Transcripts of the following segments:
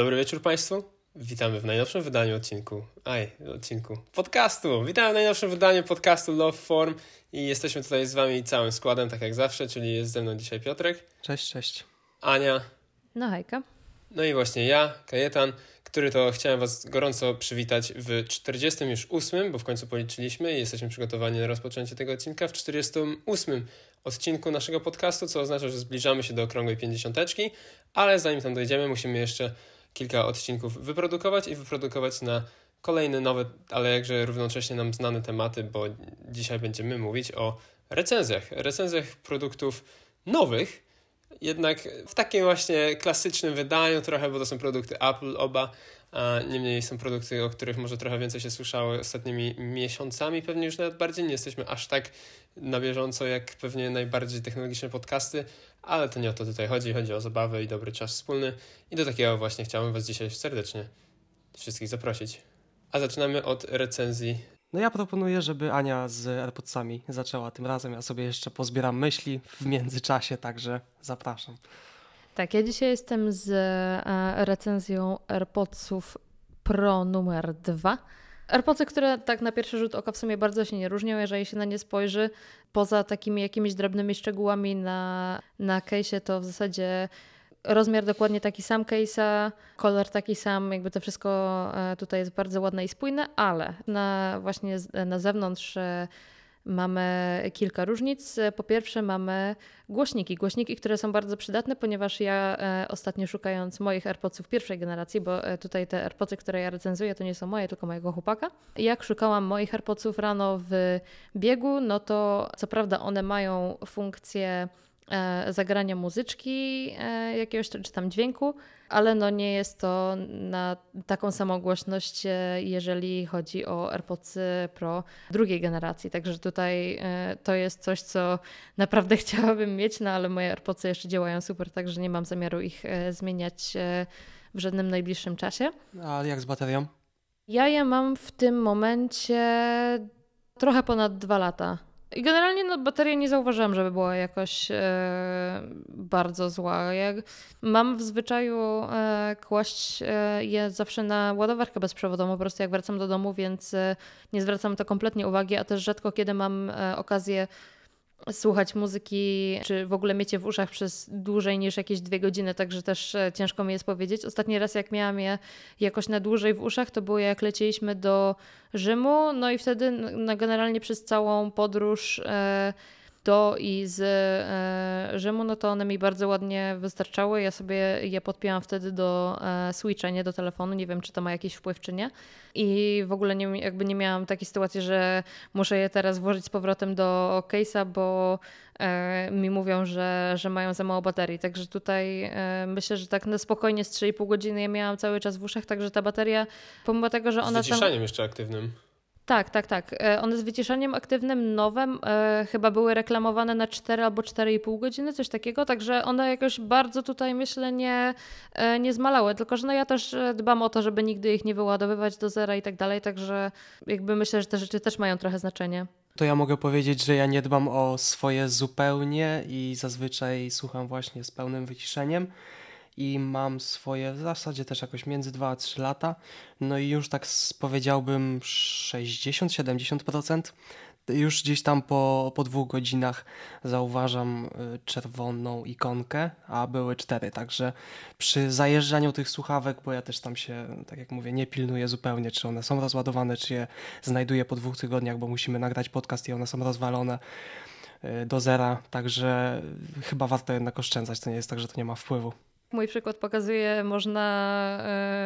Dobry wieczór Państwu. Witamy w najnowszym wydaniu odcinku. Aj, odcinku. Podcastu. Witamy w najnowszym wydaniu podcastu Love Form i jesteśmy tutaj z Wami całym składem, tak jak zawsze, czyli jest ze mną dzisiaj Piotrek. Cześć, cześć. Ania. No hejka. No i właśnie ja, Kajetan, który to chciałem Was gorąco przywitać w 48, bo w końcu policzyliśmy i jesteśmy przygotowani na rozpoczęcie tego odcinka w 48 odcinku naszego podcastu, co oznacza, że zbliżamy się do okrągłej pięćdziesiąteczki, ale zanim tam dojdziemy, musimy jeszcze kilka odcinków wyprodukować i wyprodukować na kolejne nowe, ale jakże równocześnie nam znane tematy, bo dzisiaj będziemy mówić o recenzjach. Recenzjach produktów nowych, jednak w takim właśnie klasycznym wydaniu trochę, bo to są produkty Apple oba, a niemniej są produkty, o których może trochę więcej się słyszało ostatnimi miesiącami, pewnie już nawet bardziej nie jesteśmy aż tak na bieżąco jak pewnie najbardziej technologiczne podcasty, ale to nie o to tutaj chodzi, chodzi o zabawę i dobry czas wspólny i do takiego właśnie chciałem Was dzisiaj serdecznie wszystkich zaprosić. A zaczynamy od recenzji no ja proponuję, żeby Ania z AirPodsami zaczęła tym razem. Ja sobie jeszcze pozbieram myśli w międzyczasie, także zapraszam. Tak, ja dzisiaj jestem z e, recenzją AirPodsów Pro numer 2. AirPodsy, które tak na pierwszy rzut oka w sumie bardzo się nie różnią, jeżeli się na nie spojrzy. Poza takimi jakimiś drobnymi szczegółami na, na case'ie, to w zasadzie rozmiar dokładnie taki sam case'a, kolor taki sam, jakby to wszystko e, tutaj jest bardzo ładne i spójne, ale na właśnie na zewnątrz e, mamy kilka różnic. Po pierwsze mamy głośniki. Głośniki, które są bardzo przydatne, ponieważ ja e, ostatnio szukając moich AirPodsów pierwszej generacji, bo tutaj te AirPodsy, które ja recenzuję, to nie są moje, tylko mojego chłopaka. Jak szukałam moich AirPodsów rano w biegu, no to co prawda one mają funkcję E, zagrania muzyczki e, jakiegoś czy tam dźwięku, ale no nie jest to na taką samą głośność, e, jeżeli chodzi o AirPods Pro drugiej generacji. Także tutaj to jest coś, co naprawdę chciałabym mieć, no ale moje AirPodsy jeszcze działają super, także nie mam zamiaru ich zmieniać w żadnym najbliższym czasie. A jak z baterią? Ja je mam w tym momencie trochę ponad dwa lata. I generalnie no, bateria nie zauważyłam, żeby była jakoś e, bardzo zła. Jak mam w zwyczaju e, kłaść e, je zawsze na ładowarkę bezprzewodową, po prostu jak wracam do domu, więc e, nie zwracam to kompletnie uwagi, a też rzadko kiedy mam e, okazję słuchać muzyki, czy w ogóle mieć je w uszach przez dłużej niż jakieś dwie godziny, także też e, ciężko mi jest powiedzieć. Ostatni raz, jak miałam je jakoś na dłużej w uszach, to było jak lecieliśmy do Rzymu, no i wtedy no, generalnie przez całą podróż e, do i z e, Rzymu, no to one mi bardzo ładnie wystarczały. Ja sobie je podpięłam wtedy do e, Switcha, nie do telefonu. Nie wiem, czy to ma jakiś wpływ, czy nie. I w ogóle nie, jakby nie miałam takiej sytuacji, że muszę je teraz włożyć z powrotem do case'a, bo e, mi mówią, że, że mają za mało baterii. Także tutaj e, myślę, że tak na spokojnie z 3,5 godziny ja miałam cały czas w uszach, także ta bateria, pomimo tego, że ona z tam... jeszcze aktywnym. Tak, tak, tak. E, one z wyciszaniem aktywnym nowym e, chyba były reklamowane na 4 albo 4,5 godziny, coś takiego, także one jakoś bardzo tutaj myślę nie, e, nie zmalały, tylko że no ja też e, dbam o to, żeby nigdy ich nie wyładowywać do zera i tak dalej, także jakby myślę, że te rzeczy też mają trochę znaczenie. To ja mogę powiedzieć, że ja nie dbam o swoje zupełnie i zazwyczaj słucham właśnie z pełnym wyciszeniem i mam swoje w zasadzie też jakoś między 2 a 3 lata. No i już tak powiedziałbym 60-70%. Już gdzieś tam po, po dwóch godzinach zauważam y, czerwoną ikonkę, a były cztery. Także przy zajeżdżaniu tych słuchawek, bo ja też tam się, tak jak mówię, nie pilnuję zupełnie, czy one są rozładowane, czy je znajduję po dwóch tygodniach, bo musimy nagrać podcast i one są rozwalone y, do zera. Także chyba warto jednak oszczędzać. To nie jest tak, że to nie ma wpływu. Mój przykład pokazuje, można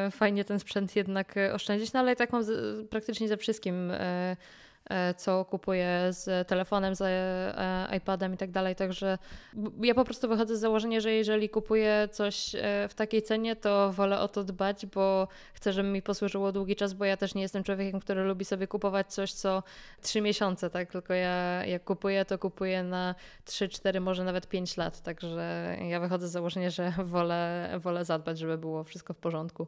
e, fajnie ten sprzęt jednak e, oszczędzić, no ale tak mam praktycznie ze wszystkim. E, E, co kupuję z telefonem, z e, iPadem i tak dalej. Także ja po prostu wychodzę z założenia, że jeżeli kupuję coś e, w takiej cenie, to wolę o to dbać, bo chcę, żeby mi posłużyło długi czas, bo ja też nie jestem człowiekiem, który lubi sobie kupować coś co trzy miesiące, tak? Tylko ja jak kupuję, to kupuję na 3, 4, może nawet 5 lat. Także ja wychodzę z założenia, że wolę, wolę zadbać, żeby było wszystko w porządku.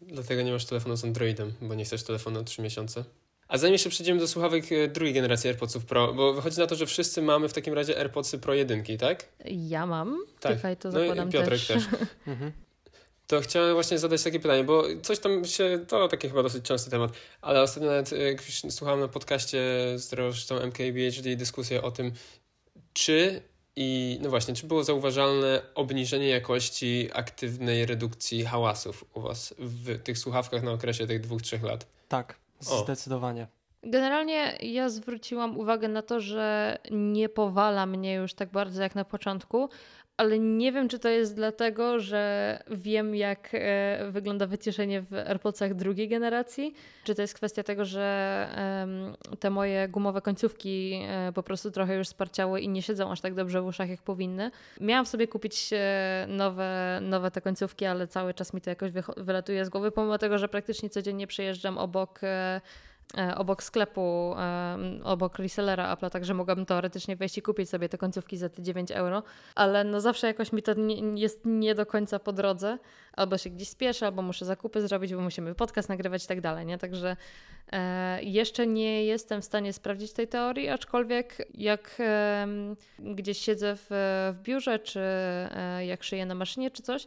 Dlatego nie masz telefonu z Androidem, bo nie chcesz telefonu na 3 miesiące? A zanim jeszcze przejdziemy do słuchawek e, drugiej generacji AirPodsów Pro, bo wychodzi na to, że wszyscy mamy w takim razie AirPodsy Pro jedynki, tak? Ja mam. Tak. Czekaj, to no zakładam i Piotrek też. też. mhm. to chciałem właśnie zadać takie pytanie, bo coś tam się, to taki chyba dosyć częsty temat, ale ostatnio nawet jak słuchałem na podcaście zresztą MKBHD dyskusję o tym, czy i no właśnie, czy było zauważalne obniżenie jakości aktywnej redukcji hałasów u Was w tych słuchawkach na okresie tych dwóch, trzech lat? Tak, zdecydowanie. Generalnie ja zwróciłam uwagę na to, że nie powala mnie już tak bardzo jak na początku, ale nie wiem, czy to jest dlatego, że wiem, jak e, wygląda wyciszenie w AirPodsach drugiej generacji, czy to jest kwestia tego, że te moje gumowe końcówki e, po prostu trochę już sparciały i nie siedzą aż tak dobrze w uszach, jak powinny. Miałam sobie kupić e, nowe, nowe te końcówki, ale cały czas mi to jakoś wylatuje z głowy, pomimo tego, że praktycznie codziennie przejeżdżam obok E, obok sklepu, obok resellera Apple, także mogłabym teoretycznie wejść i kupić sobie te końcówki za te 9 euro, ale no zawsze jakoś mi to nie, jest nie do końca po drodze, albo się gdzieś spieszę, albo muszę zakupy zrobić, bo musimy podcast nagrywać i tak dalej, nie? Także e, jeszcze nie jestem w stanie sprawdzić tej teorii, aczkolwiek jak e, gdzieś siedzę w, w biurze, czy e, jak szyję na maszynie, czy coś,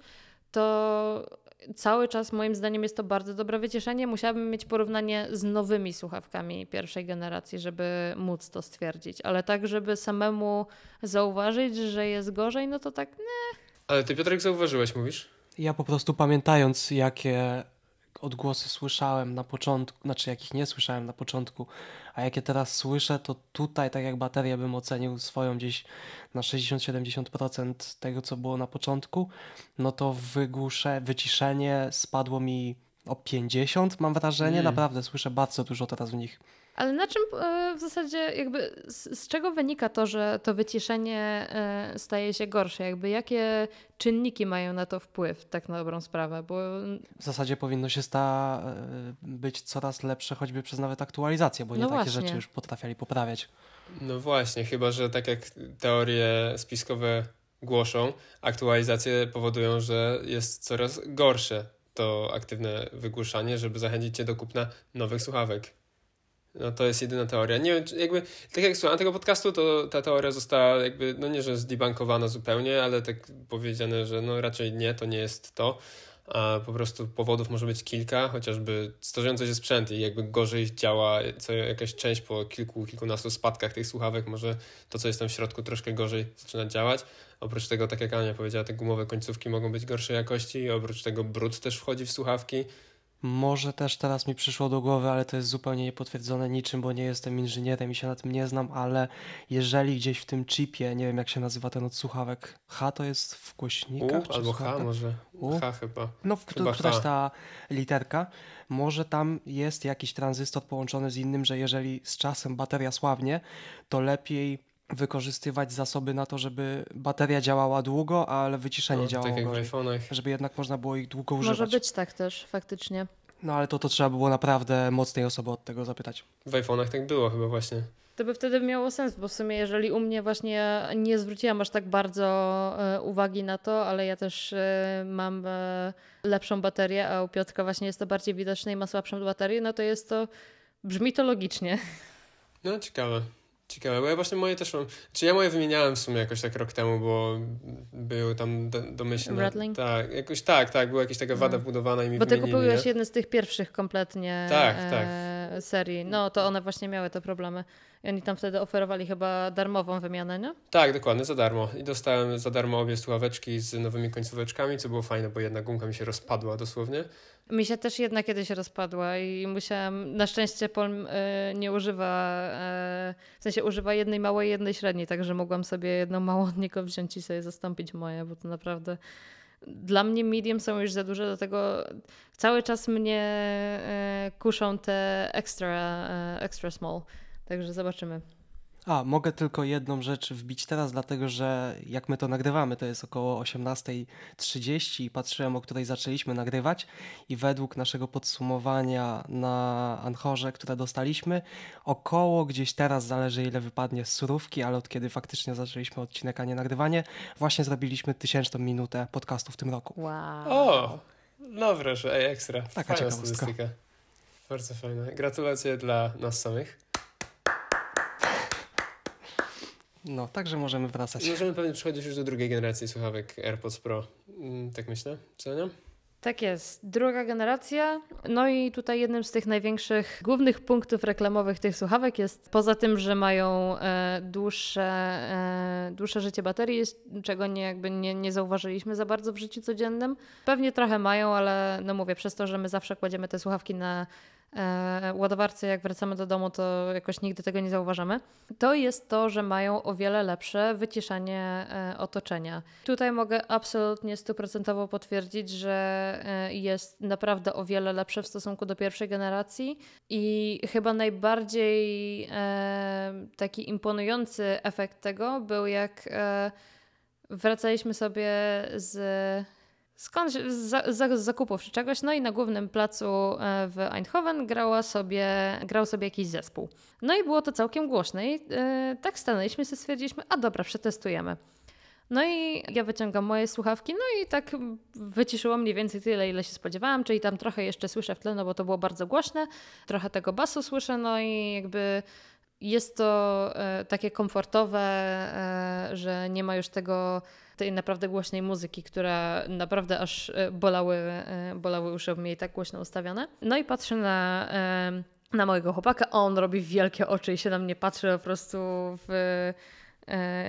to cały czas moim zdaniem jest to bardzo dobre wycieszenie. Musiałabym mieć porównanie z nowymi słuchawkami pierwszej generacji, żeby móc to stwierdzić. Ale tak, żeby samemu zauważyć, że jest gorzej, no to tak nie. Ale ty Piotrek zauważyłeś, mówisz? Ja po prostu pamiętając, jakie odgłosy słyszałem na początku, znaczy jakich nie słyszałem na początku, a jakie teraz słyszę, to tutaj tak jak baterię bym ocenił swoją gdzieś na 60-70% tego, co było na początku, no to wygłusze, wyciszenie spadło mi o 50, mam wrażenie. Mm. Naprawdę słyszę bardzo dużo teraz w nich. Ale na czym e, w zasadzie jakby z, z, czego wynika to, że to wyciszenie e, staje się gorsze? Jakby jakie czynniki mają na to wpływ, tak na dobrą sprawę? Bo... W zasadzie powinno się sta e, być coraz lepsze, choćby przez nawet aktualizację, bo nie no takie właśnie. rzeczy już potrafiali poprawiać. No właśnie, chyba że tak jak teorie spiskowe głoszą, aktualizacje powodują, że jest coraz gorsze to aktywne wygłuszanie, żeby zachęcić cię do kupna nowych słuchawek. No to jest jedyna teoria. Nie wiem, jakby, tak jak słucham tego podcastu, to ta teoria została jakby, no nie, że zdebankowana zupełnie, ale tak powiedziane, że no raczej nie, to nie jest to. A po prostu powodów może być kilka, chociażby starzejący się sprzęt i jakby gorzej działa co jakaś część po kilku, kilkunastu spadkach tych słuchawek, może to, co jest tam w środku, troszkę gorzej zaczyna działać. Oprócz tego, tak jak Ania powiedziała, te gumowe końcówki mogą być gorszej jakości, oprócz tego brud też wchodzi w słuchawki, może też teraz mi przyszło do głowy, ale to jest zupełnie niepotwierdzone niczym, bo nie jestem inżynierem i się na tym nie znam, ale jeżeli gdzieś w tym chipie, nie wiem jak się nazywa ten od słuchawek, H to jest w głośnikach? U, albo H może. U? H chyba. No, w chyba któraś H. ta literka. Może tam jest jakiś tranzystor połączony z innym, że jeżeli z czasem bateria słabnie, to lepiej wykorzystywać zasoby na to, żeby bateria działała długo, ale wyciszenie no, działało tak jak gorzej. w iPhone'ach. Żeby jednak można było ich długo używać. Może być tak też, faktycznie. No ale to, to trzeba było naprawdę mocnej osoby od tego zapytać. W iPhone'ach tak było chyba właśnie. To by wtedy miało sens, bo w sumie jeżeli u mnie właśnie nie zwróciłam aż tak bardzo e, uwagi na to, ale ja też e, mam e, lepszą baterię, a u Piotrka właśnie jest to bardziej widoczne i ma słabszą baterię, no to jest to, brzmi to logicznie. No ciekawe. Ciekawe, bo ja właśnie moje też mam. Czy ja moje wymieniałem w sumie jakoś tak rok temu, bo był tam do, domyślny. Rattling? Tak, jakoś tak, tak, była jakaś taka wada no. wbudowana i mi Bo ty kupiłeś jedne z tych pierwszych kompletnie tak, tak. serii. No to one właśnie miały te problemy. I oni tam wtedy oferowali chyba darmową wymianę, nie? Tak, dokładnie, za darmo. I dostałem za darmo obie słuchaweczki z nowymi końcóweczkami, co było fajne, bo jedna gumka mi się rozpadła dosłownie. Mi się też jedna kiedyś rozpadła i musiałam, na szczęście Paul y, nie używa, y, w sensie używa jednej małej, jednej średniej, także mogłam sobie jedną małą od niego wziąć i sobie zastąpić moje, bo to naprawdę dla mnie medium są już za duże, do tego cały czas mnie y, kuszą te extra, extra small, także zobaczymy. A, mogę tylko jedną rzecz wbić teraz, dlatego że jak my to nagrywamy, to jest około 18.30 i patrzyłem, o której zaczęliśmy nagrywać i według naszego podsumowania na Anchorze, które dostaliśmy, około gdzieś teraz, zależy ile wypadnie z surówki, ale od kiedy faktycznie zaczęliśmy odcinek, a nie nagrywanie, właśnie zrobiliśmy tysięczną minutę podcastu w tym roku. Wow. O, no wreszcie, ej, ekstra. Taka Fajna statystyka. Bardzo fajne. Gratulacje dla nas samych. No, także możemy wracać. Możemy pewnie przechodzić już do drugiej generacji słuchawek AirPods Pro. Mm, tak myślę, co nie? Tak jest. Druga generacja. No i tutaj jednym z tych największych, głównych punktów reklamowych tych słuchawek jest, poza tym, że mają e, dłuższe, e, dłuższe życie baterii, czego nie, jakby nie, nie zauważyliśmy za bardzo w życiu codziennym. Pewnie trochę mają, ale no mówię, przez to, że my zawsze kładziemy te słuchawki na ładowarce, jak wracamy do domu, to jakoś nigdy tego nie zauważamy. To jest to, że mają o wiele lepsze wyciszanie e, otoczenia. Tutaj mogę absolutnie stuprocentowo potwierdzić, że e, jest naprawdę o wiele lepsze w stosunku do pierwszej generacji i chyba najbardziej e, taki imponujący efekt tego był jak e, wracaliśmy sobie z skąd z, z, zakupów czy czegoś. No i na głównym placu e, w Eindhoven grała sobie, grał sobie jakiś zespół. No i było to całkiem głośne i e, tak stanęliśmy i stwierdziliśmy, a dobra, przetestujemy. No i ja wyciągam moje słuchawki, no i tak wyciszyło mniej więcej tyle, ile się spodziewałam, czyli tam trochę jeszcze słyszę w tle, no bo to było bardzo głośne, trochę tego basu słyszę, no i jakby jest to e, takie komfortowe, e, że nie ma już tego tej naprawdę głośnej muzyki, która naprawdę aż e, bolały, bolały uszy mnie i tak głośno ustawione. No i patrzę na, na mojego chłopaka, on robi wielkie oczy i się na mnie patrzy po prostu w,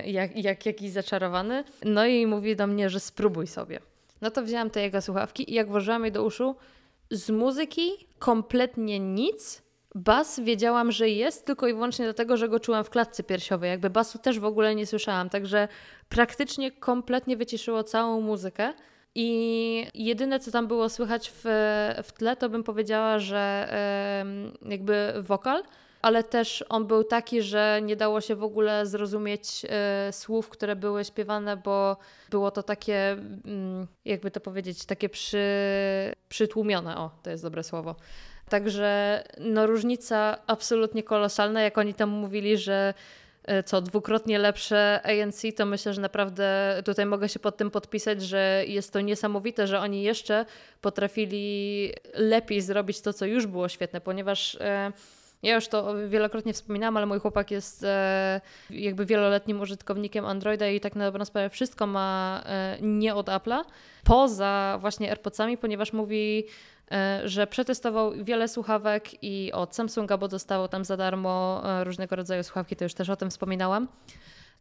jak, jak jakiś zaczarowany. No i mówi do mnie, że spróbuj sobie. No to wzięłam te jego słuchawki i jak włożyłam je do uszu, z muzyki kompletnie nic, Bas wiedziałam, że jest tylko i wyłącznie dlatego, że go czułam w klatce piersiowej. Jakby basu też w ogóle nie słyszałam, także praktycznie kompletnie wyciszyło całą muzykę. I jedyne, co tam było słychać w, w tle, to bym powiedziała, że jakby wokal, ale też on był taki, że nie dało się w ogóle zrozumieć e, słów, które były śpiewane, bo było to takie, mm, jakby to powiedzieć, takie przy, przytłumione. O, to jest dobre słowo. Także no różnica absolutnie kolosalna, jak oni tam mówili, że e, co dwukrotnie lepsze ANC, to myślę, że naprawdę tutaj mogę się pod tym podpisać, że jest to niesamowite, że oni jeszcze potrafili lepiej zrobić to, co już było świetne, ponieważ e, ja już to wielokrotnie wspominałam, ale mój chłopak jest e, jakby wieloletnim użytkownikiem Androida i tak na dobrą sprawę wszystko ma nie od Apple'a, poza właśnie AirPodsami, ponieważ mówi, E, że przetestował wiele słuchawek i od Samsunga, bo dostało tam za darmo e, różnego rodzaju słuchawki, to już też o tym wspominałam.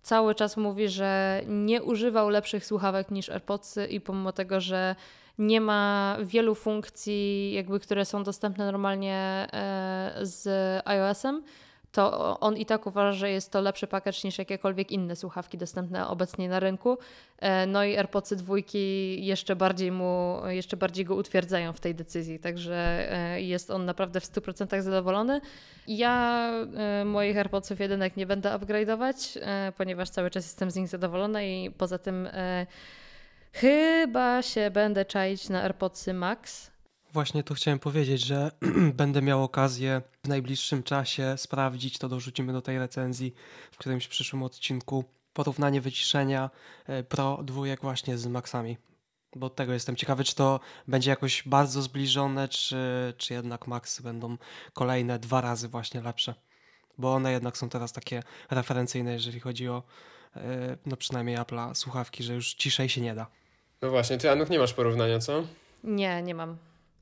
Cały czas mówi, że nie używał lepszych słuchawek niż AirPodsy i pomimo tego, że nie ma wielu funkcji, jakby, które są dostępne normalnie e, z iOS-em, to on i tak uważa, że jest to lepszy pakiet niż jakiekolwiek inne słuchawki dostępne obecnie na rynku. E, no i AirPodsy dwójki jeszcze bardziej mu, jeszcze bardziej go utwierdzają w tej decyzji, także e, jest on naprawdę w 100% zadowolony. Ja moich AirPodsów jedynek nie będę upgrade'ować, ponieważ cały czas jestem z nich zadowolona i poza tym chyba się będę czaić na AirPodsy Max, Właśnie to chciałem powiedzieć, że będę miał okazję w najbliższym czasie sprawdzić, to dorzucimy do tej recenzji w którymś przyszłym odcinku, porównanie wyciszenia e, Pro dwójek właśnie z Maxami. Bo tego jestem ciekawy, czy to będzie jakoś bardzo zbliżone, czy, czy jednak Maxy będą kolejne dwa razy właśnie lepsze. Bo one jednak są teraz takie referencyjne, jeżeli chodzi o e, no przynajmniej Apple'a słuchawki, że już ciszej się nie da. No właśnie, ty Anuk nie masz porównania, co? Nie, nie mam.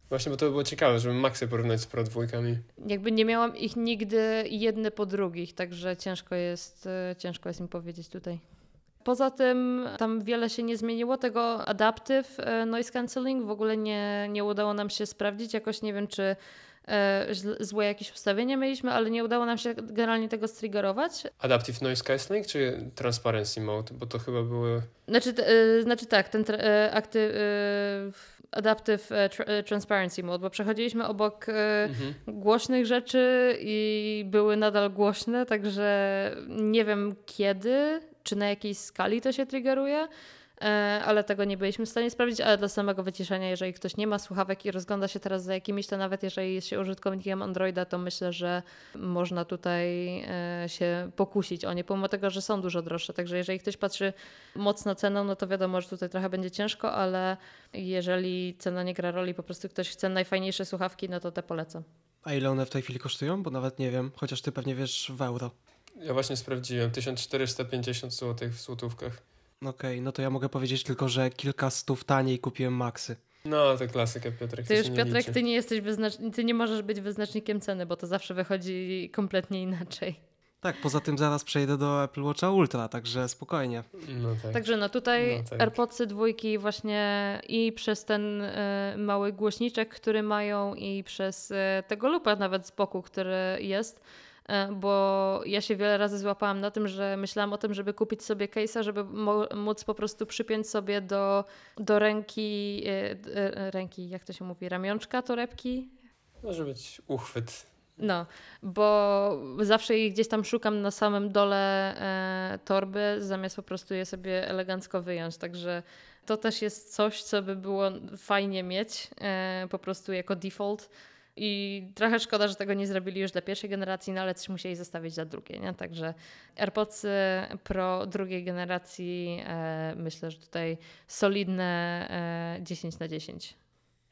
Właśnie, bo to by było ciekawe, żeby Maxy porównać z Pro dwójkami. Jakby nie miałam ich nigdy jedne po drugich, także ciężko jest, e, ciężko jest mi powiedzieć tutaj. Poza tym tam wiele się nie zmieniło. Tego adaptive noise cancelling w ogóle nie, nie udało nam się sprawdzić. Jakoś nie wiem, czy złe jakieś ustawienia mieliśmy, ale nie udało nam się generalnie tego striggerować. Adaptive noise cancelling czy transparency mode? Bo to chyba były... Znaczy, e, znaczy tak, ten e, akty, e, Adaptive e, e, Transparency Mode, bo przechodziliśmy obok e, mhm. głośnych rzeczy i były nadal głośne, także nie wiem kiedy, czy na jakiej skali to się triggeruje. E, ale tego nie byliśmy w stanie sprawdzić, ale dla samego wyciszenia, jeżeli ktoś nie ma słuchawek i rozgląda się teraz za jakimiś, to nawet jeżeli jest się użytkownikiem Androida, to myślę, że można tutaj e, się pokusić o nie, pomimo tego, że są dużo droższe. Także jeżeli ktoś patrzy mocno ceną, no to wiadomo, że tutaj trochę będzie ciężko, ale jeżeli cena nie gra roli, po prostu ktoś chce najfajniejsze słuchawki, no to te polecam. A ile one w tej chwili kosztują? Bo nawet nie wiem, chociaż ty pewnie wiesz w euro. Ja właśnie sprawdziłem, 1450 zł w złotówkach. Okej, okay, no to ja mogę powiedzieć tylko, że kilka stów taniej kupiłem Maxy. No, to klasyka, Piotrek. Ty to już, Piotrek, liczy. ty nie jesteś wyznacz... ty nie możesz być wyznacznikiem ceny, bo to zawsze wychodzi kompletnie inaczej. Tak, poza tym zaraz przejdę do Apple Watcha Ultra, także spokojnie. No tak. Także no tutaj No tak. AirPodsy dwójki właśnie i przez ten e, mały głośniczek, który mają i przez e, tego lupa nawet z boku, który jest, bo ja się wiele razy złapałam na tym, że myślałam o tym, żeby kupić sobie case'a, żeby móc po prostu przypiąć sobie do, do ręki, e, e, ręki, jak to się mówi, ramionczka torebki, Może być uchwyt. no, bo zawsze gdzieś tam szukam na samym dole e, torby, zamiast po prostu je sobie elegancko wyjąć. Także to też jest coś, co by było fajnie mieć e, po prostu jako default. I trochę szkoda, że tego nie zrobili już dla pierwszej generacji, no ale coś musieli zostawić dla drugiej. Nie? Także AirPods Pro drugiej generacji e, myślę, że tutaj solidne e, 10 na 10.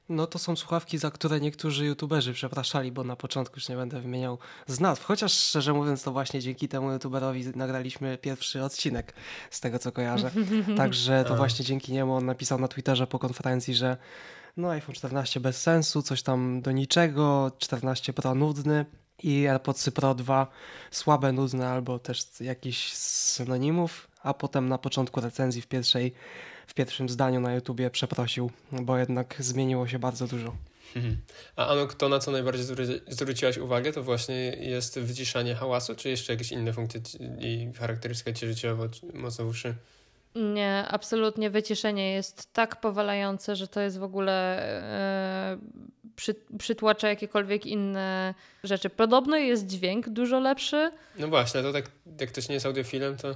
No to są słuchawki, za które niektórzy youtuberzy przepraszali, bo na początku już nie będę wymieniał z nazw. Chociaż szczerze mówiąc, to właśnie dzięki temu youtuberowi nagraliśmy pierwszy odcinek, z tego co kojarzę. Także to A. właśnie dzięki niemu on napisał na Twitterze po konferencji, że no iPhone 14 bez sensu, coś tam do niczego, 14 Pro nudny i AirPods Pro 2 słabe, nudne albo też jakiś synonimów, a potem na początku recenzji w pierwszej w pierwszym zdaniu na YouTubie przeprosił, bo jednak zmieniło się bardzo dużo. Mhm. A Anuk, to na co najbardziej zwró- zwróciłaś uwagę, to właśnie jest wyciszanie hałasu, czy jeszcze jakieś inne funkcje i życiowo czy mocno uszy? Nie, absolutnie wyciszenie jest tak powalające, że to jest w ogóle e, przy, przytłacza jakiekolwiek inne rzeczy. Podobno jest dźwięk dużo lepszy. No właśnie, to tak jak ktoś nie jest audiofilem, to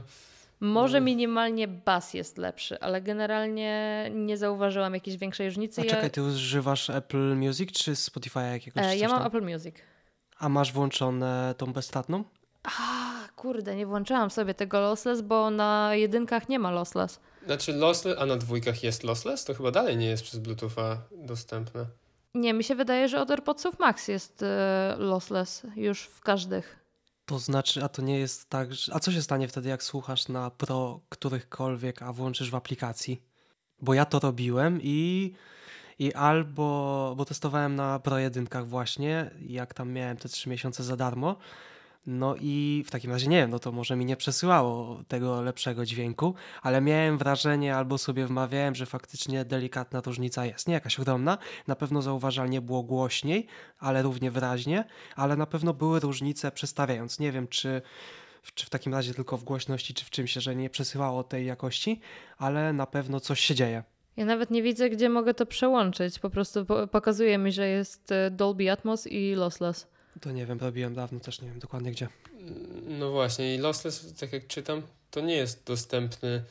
Może Mm. minimalnie bas jest lepszy, ale generalnie nie zauważyłam jakiejś większej różnicy. A czekaj, ty używasz Apple Music czy Spotify jakiegoś? e, czy ja mam tam? Apple Music. A masz włączone tą bezstatną? A, kurde, nie włączyłam sobie tego lossless, bo na jedynkach nie ma lossless. znaczy lossless, a na dwójkach jest lossless, to chyba dalej nie jest przez Bluetootha dostępne. Nie, mi się wydaje, że od AirPodsów Max jest e, lossless już w każdych. To znaczy, a to nie jest tak, że... A co się stanie wtedy, jak słuchasz na Pro którychkolwiek, a włączysz w aplikacji? Bo ja to robiłem i, i albo... Bo testowałem na Pro jedynkach właśnie, jak tam miałem te trzy miesiące za darmo. No i w takim razie nie wiem, no to może mi nie przesyłało tego lepszego dźwięku, ale miałem wrażenie albo sobie wmawiałem, że faktycznie delikatna różnica jest. Nie jakaś ogromna, na pewno zauważalnie było głośniej, ale równie wyraźnie, ale na pewno były różnice przestawiając. Nie wiem, czy, czy w takim razie tylko w głośności, czy w czymś, że nie przesyłało tej jakości, ale na pewno coś się dzieje. Ja nawet nie widzę, gdzie mogę to przełączyć. Po prostu po pokazuje mi, że jest e, Dolby Atmos i lossless. To nie wiem, robiłem dawno, też nie wiem dokładnie gdzie. No właśnie, i lossless, tak jak czytam, to nie jest dostępny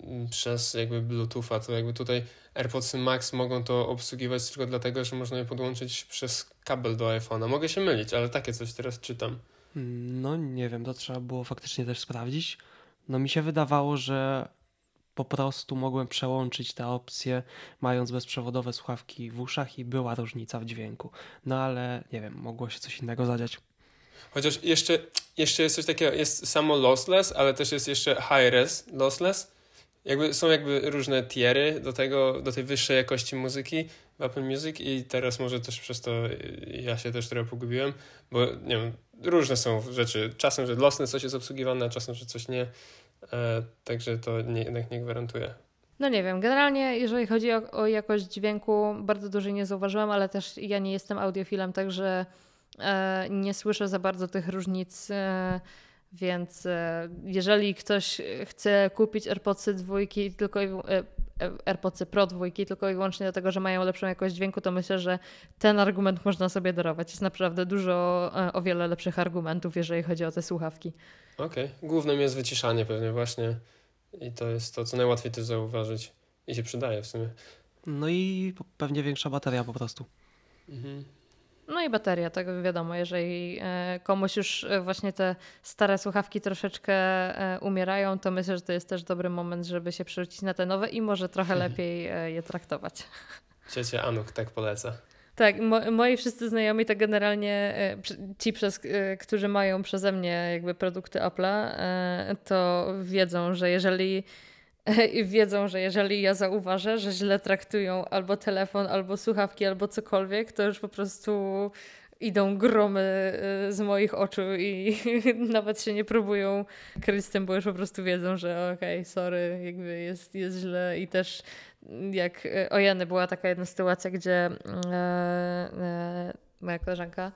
mm, przez jakby Bluetootha, to jakby tutaj AirPodsy Max mogą to obsługiwać tylko dlatego, że można je podłączyć przez kabel do iPhone'a. Mogę się mylić, ale takie coś teraz czytam. Mm, No nie wiem, to trzeba było faktycznie też sprawdzić. No mi się wydawało, że po prostu mogłem przełączyć te opcje, mając bezprzewodowe słuchawki w uszach i była różnica w dźwięku. No ale nie wiem, mogło się coś innego zadziać. Chociaż jeszcze, jeszcze jest coś takiego, jest samo lossless, ale też jest jeszcze high res lossless. Jakby, są jakby różne tiery do tego, do tej wyższej jakości muzyki w Apple Music i teraz może też przez to y, ja się też trochę pogubiłem, bo nie wiem, różne są rzeczy. Czasem, że lossless coś jest obsługiwane, a czasem, że coś nie. E, także to nie, jednak nie gwarantuje. No nie wiem, generalnie jeżeli chodzi o, o jakość dźwięku, bardzo dużo nie zauważyłam, ale też ja nie jestem audiofilem, także e, nie słyszę za bardzo tych różnic. E, więc jeżeli ktoś chce kupić AirPodsy dwójki tylko AirPodsy Pro dwójki tylko i wyłącznie dlatego, że mają lepszą jakość dźwięku, to myślę, że ten argument można sobie darować. Jest naprawdę dużo, e, o wiele lepszych argumentów, jeżeli chodzi o te słuchawki. Okej, głównym jest wyciszanie pewnie właśnie i to jest to, co najłatwiej też zauważyć i się przydaje w sumie. No i pewnie większa bateria po prostu. Mhm. No i bateria, tak wiadomo, jeżeli e, komuś już e, właśnie te stare słuchawki troszeczkę e, umierają, to myślę, że to jest też dobry moment, żeby się przerzucić na te nowe i może trochę lepiej je traktować. Ciocia Anuk tak poleca. Tak, mo- moi wszyscy znajomi to generalnie ci, przez, którzy mają przeze mnie jakby produkty Apple'a, to wiedzą, że jeżeli i wiedzą, że jeżeli ja zauważę, że źle traktują albo telefon, albo słuchawki, albo cokolwiek, to już po prostu idą gromy y, z moich oczu i nawet się nie próbują. Kryć z tym, bo już po prostu wiedzą, że okej, okay, sorry, jakby jest, jest źle. I też jak y, o Jany była taka jedna sytuacja, gdzie e, e, moja koleżanka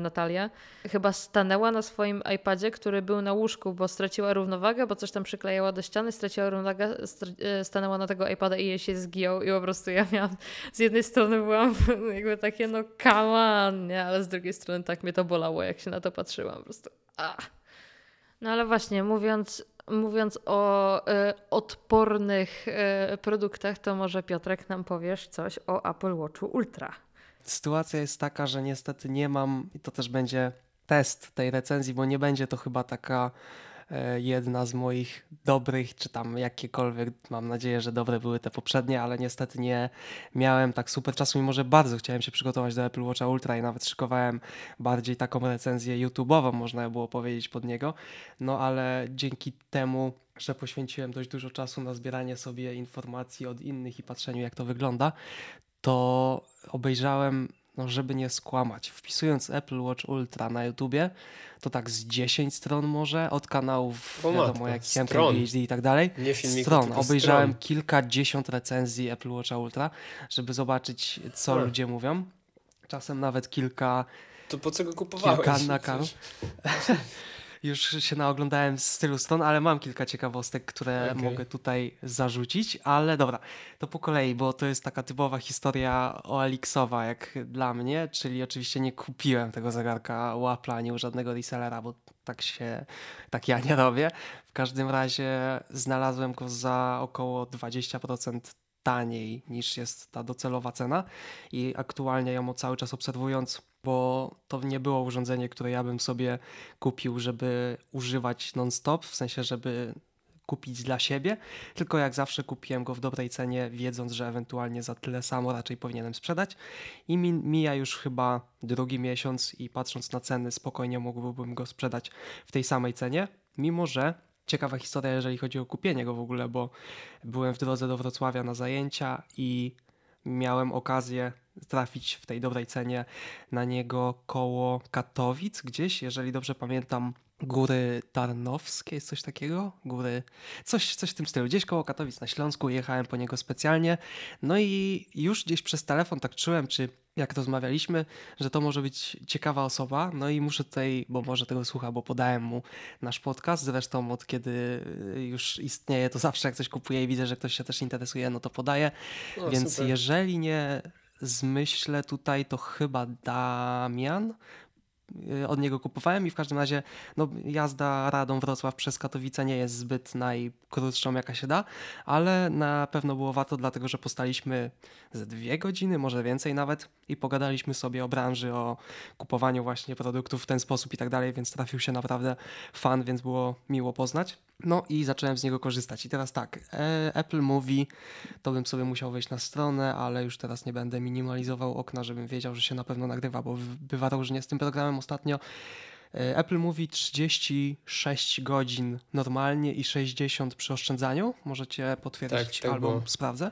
Natalia, chyba stanęła na swoim iPadzie, który był na łóżku, bo straciła równowagę, bo coś tam przyklejała do ściany, straciła równowagę, e, stanęła na tego iPada i jej się zgiął i po prostu ja miałam, z jednej strony byłam jakby takie no come on, nie? ale z drugiej strony tak mnie to bolało, jak się na to patrzyłam, po prostu ah. No ale właśnie, mówiąc, mówiąc o y, odpornych y, produktach, to może Piotrek nam powiesz coś o Apple Watchu Ultra. Sytuacja jest taka, że niestety nie mam, i to też będzie test tej recenzji, bo nie będzie to chyba taka e, jedna z moich dobrych, czy tam jakiekolwiek, mam nadzieję, że dobre były te poprzednie, ale niestety nie miałem tak super czasu, mimo że bardzo chciałem się przygotować do Apple Watcha Ultra i nawet szykowałem bardziej taką recenzję YouTube'ową, można było powiedzieć pod niego, no ale dzięki temu, że poświęciłem dość dużo czasu na zbieranie sobie informacji od innych i patrzeniu jak to wygląda, to obejrzałem, no żeby nie skłamać, wpisując Apple Watch Ultra na YouTubie, to tak z 10 stron może, od kanałów, o wiadomo, jak PhD i tak dalej. Nie filmiku, stron. Obejrzałem stron. kilkadziesiąt recenzji Apple Watcha Ultra, żeby zobaczyć, co hmm. ludzie mówią. Czasem nawet kilka... To po co go kupowałeś? Kilka na już się naoglądałem z tylu stron, ale mam kilka ciekawostek, które okay. mogę tutaj zarzucić, ale dobra, to po kolei, bo to jest taka typowa historia OLX-owa jak dla mnie, czyli oczywiście nie kupiłem tego zegarka u Apple'a ani u żadnego resellera, bo tak się, tak ja nie robię. W każdym razie znalazłem go za około 20% taniej niż jest ta docelowa cena i aktualnie ją cały czas obserwując bo to nie było urządzenie, które ja bym sobie kupił, żeby używać non-stop, w sensie, żeby kupić dla siebie, tylko jak zawsze kupiłem go w dobrej cenie, wiedząc, że ewentualnie za tyle samo raczej powinienem sprzedać. I mija już chyba drugi miesiąc i patrząc na ceny, spokojnie mógłbym go sprzedać w tej samej cenie, mimo że ciekawa historia, jeżeli chodzi o kupienie go w ogóle, bo byłem w drodze do Wrocławia na zajęcia i miałem okazję trafić w tej dobrej cenie na niego koło Katowic gdzieś, jeżeli dobrze pamiętam, Góry Tarnowskie, jest coś takiego? Góry, coś, coś w tym stylu. Gdzieś koło Katowic na Śląsku, jechałem po niego specjalnie. No i już gdzieś przez telefon tak czułem, czy jak rozmawialiśmy, że to może być ciekawa osoba. No i muszę tutaj, bo może tego słucha, bo podałem mu nasz podcast. Zresztą od kiedy już istnieje, to zawsze jak coś kupuję i widzę, że ktoś się też interesuje, no to podaję. Więc super. jeżeli nie zmyślę tutaj, to chyba Damian Y, od niego kupowałem i w każdym razie no, jazda Radą Wrocław przez Katowice nie jest zbyt najkrótszą jaka się da, ale na pewno było warto, dlatego że postaliśmy ze dwie godziny, może więcej nawet i pogadaliśmy sobie o branży, o kupowaniu właśnie produktów w ten sposób i tak dalej, więc trafił się naprawdę fan, więc było miło poznać. No i zacząłem z niego korzystać. I teraz tak, e, Apple Movie, to bym sobie musiał wejść na stronę, ale już teraz nie będę minimalizował okna, żebym wiedział, że się na pewno nagrywa, bo bywa różnie z tym programem ostatnio. E, Apple Movie 36 godzin normalnie i 60 przy oszczędzaniu. Możecie potwierdzić tak, tak albo było. sprawdzę,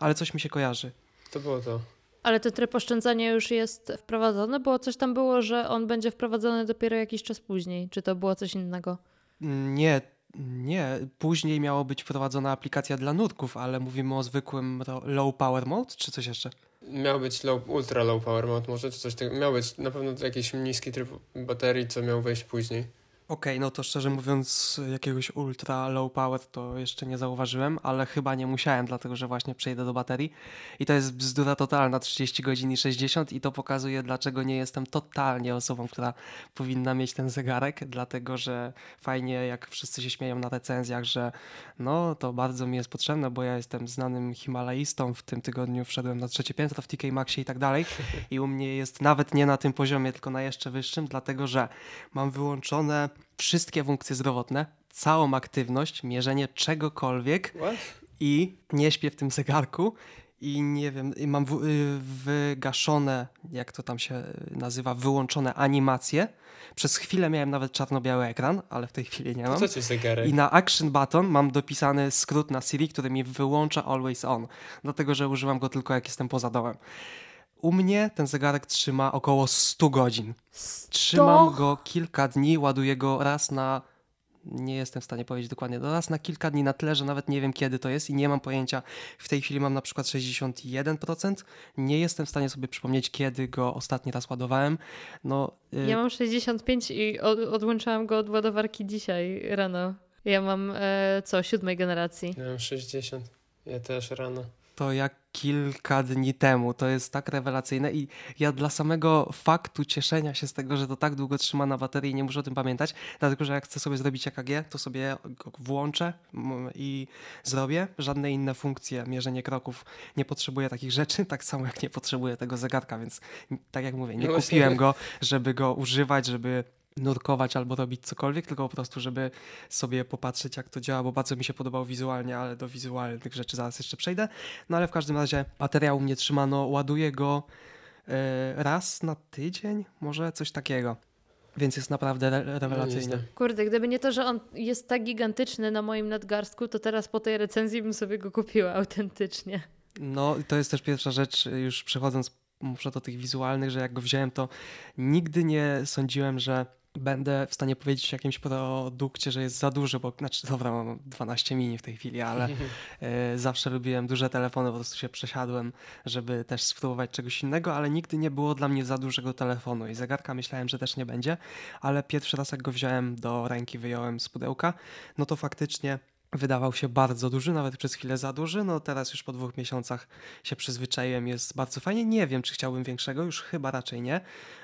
ale coś mi się kojarzy. To było to. Ale ten tryb oszczędzania już jest wprowadzony, bo coś tam było, że on będzie wprowadzony dopiero jakiś czas później. Czy to było coś innego? Nie, nie, później miało być wprowadzona aplikacja dla nurków, ale mówimy o zwykłym low power mode, czy coś jeszcze? Miał być low, ultra low power mode może, czy coś takiego. Miał być na pewno jakiś niski tryb baterii, co miał wejść później. Okej, okay, no to szczerze mówiąc, jakiegoś ultra low power to jeszcze nie zauważyłem, ale chyba nie musiałem, dlatego że właśnie przejdę do baterii. I to jest bzdura totalna 30 godzin i 60 i to pokazuje, dlaczego nie jestem totalnie osobą, która powinna mieć ten zegarek, dlatego że fajnie, jak wszyscy się śmieją na recenzjach, że no to bardzo mi jest potrzebne, bo ja jestem znanym Himalajistą. W tym tygodniu wszedłem na trzecie piętro w TK Maxie i tak dalej. I u mnie jest nawet nie na tym poziomie, tylko na jeszcze wyższym, dlatego że mam wyłączone wszystkie funkcje zdrowotne, całą aktywność, mierzenie czegokolwiek What? i nie śpię w tym zegarku i nie wiem, mam w, y, wygaszone, jak to tam się nazywa, wyłączone animacje. Przez chwilę miałem nawet czarno-biały ekran, ale w tej chwili nie mam. Co ci zegarek? I na Action Button mam dopisany skrót na Siri, który mi wyłącza Always On, dlatego że używam go tylko jak jestem poza domem. U mnie ten zegarek trzyma około 100 godzin. Trzymam go kilka dni, ładuję go raz na nie jestem w stanie powiedzieć dokładnie, do raz na kilka dni na tyle, że nawet nie wiem kiedy to jest i nie mam pojęcia. W tej chwili mam na przykład 61%. Nie jestem w stanie sobie przypomnieć, kiedy go ostatni raz ładowałem. No, y ja mam 65 i od, odłączyłam go od ładowarki dzisiaj rano. Ja mam e, co, siódmej generacji. Ja mam 60. Ja też rano to jak kilka dni temu. To jest tak rewelacyjne i ja dla samego faktu cieszenia się z tego, że to tak długo trzyma na baterii, nie muszę o tym pamiętać, dlatego że jak chcę sobie zrobić EKG, to sobie go włączę i zrobię. Żadne inne funkcje, mierzenie kroków nie potrzebuję takich rzeczy, tak samo jak nie potrzebuję tego zegarka, więc tak jak mówię, nie no kupiłem go, żeby go używać, żeby nurkować albo robić cokolwiek, tylko po prostu, żeby sobie popatrzeć, jak to działa, bo bardzo mi się podobało wizualnie, ale do wizualnych rzeczy zaraz jeszcze przejdę. No ale w każdym razie materiał mnie trzymano, ładuję go e, raz na tydzień, może coś takiego. Więc jest naprawdę re rewelacyjny. No, Kurde, gdyby nie to, że on jest tak gigantyczny na moim nadgarstku, to teraz po tej recenzji bym sobie go kupiła autentycznie. No, to jest też pierwsza rzecz, już przechodząc muszę do tych wizualnych, że jak go wziąłem, to nigdy nie sądziłem, że będę w stanie powiedzieć o jakimś produkcie, że jest za duży, bo znaczy dobra, mam 12 mini w tej chwili, ale y, zawsze lubiłem duże telefony, po prostu się przesiadłem, żeby też spróbować czegoś innego, ale nigdy nie było dla mnie za dużego telefonu i zegarka myślałem, że też nie będzie, ale pierwszy raz jak go wziąłem do ręki, wyjąłem z pudełka, no to faktycznie wydawał się bardzo duży, nawet przez chwilę za duży. No teraz już po dwóch miesiącach się przyzwyczaiłem, jest bardzo fajnie. Nie wiem, czy chciałbym większego, już chyba raczej nie,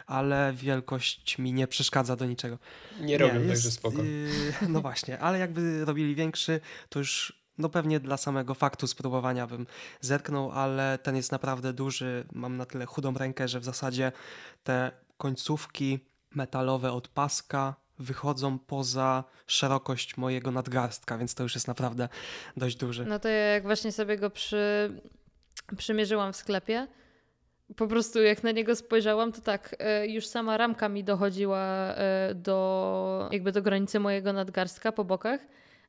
ale wielkość mi nie przeszkadza do niczego. Nie robią, nie, także spoko. Yy, no właśnie, ale jakby robili większy, to już no pewnie dla samego faktu spróbowania bym zerknął, ale ten jest naprawdę duży. Mam na tyle chudą rękę, że w zasadzie te końcówki metalowe od paska wychodzą poza szerokość mojego nadgarstka, więc to już jest naprawdę dość duży. No to ja jak właśnie sobie go przy, przymierzyłam w sklepie, po prostu jak na niego spojrzałam, to tak, e, już sama ramka mi dochodziła e, do jakby do granicy mojego nadgarstka po bokach.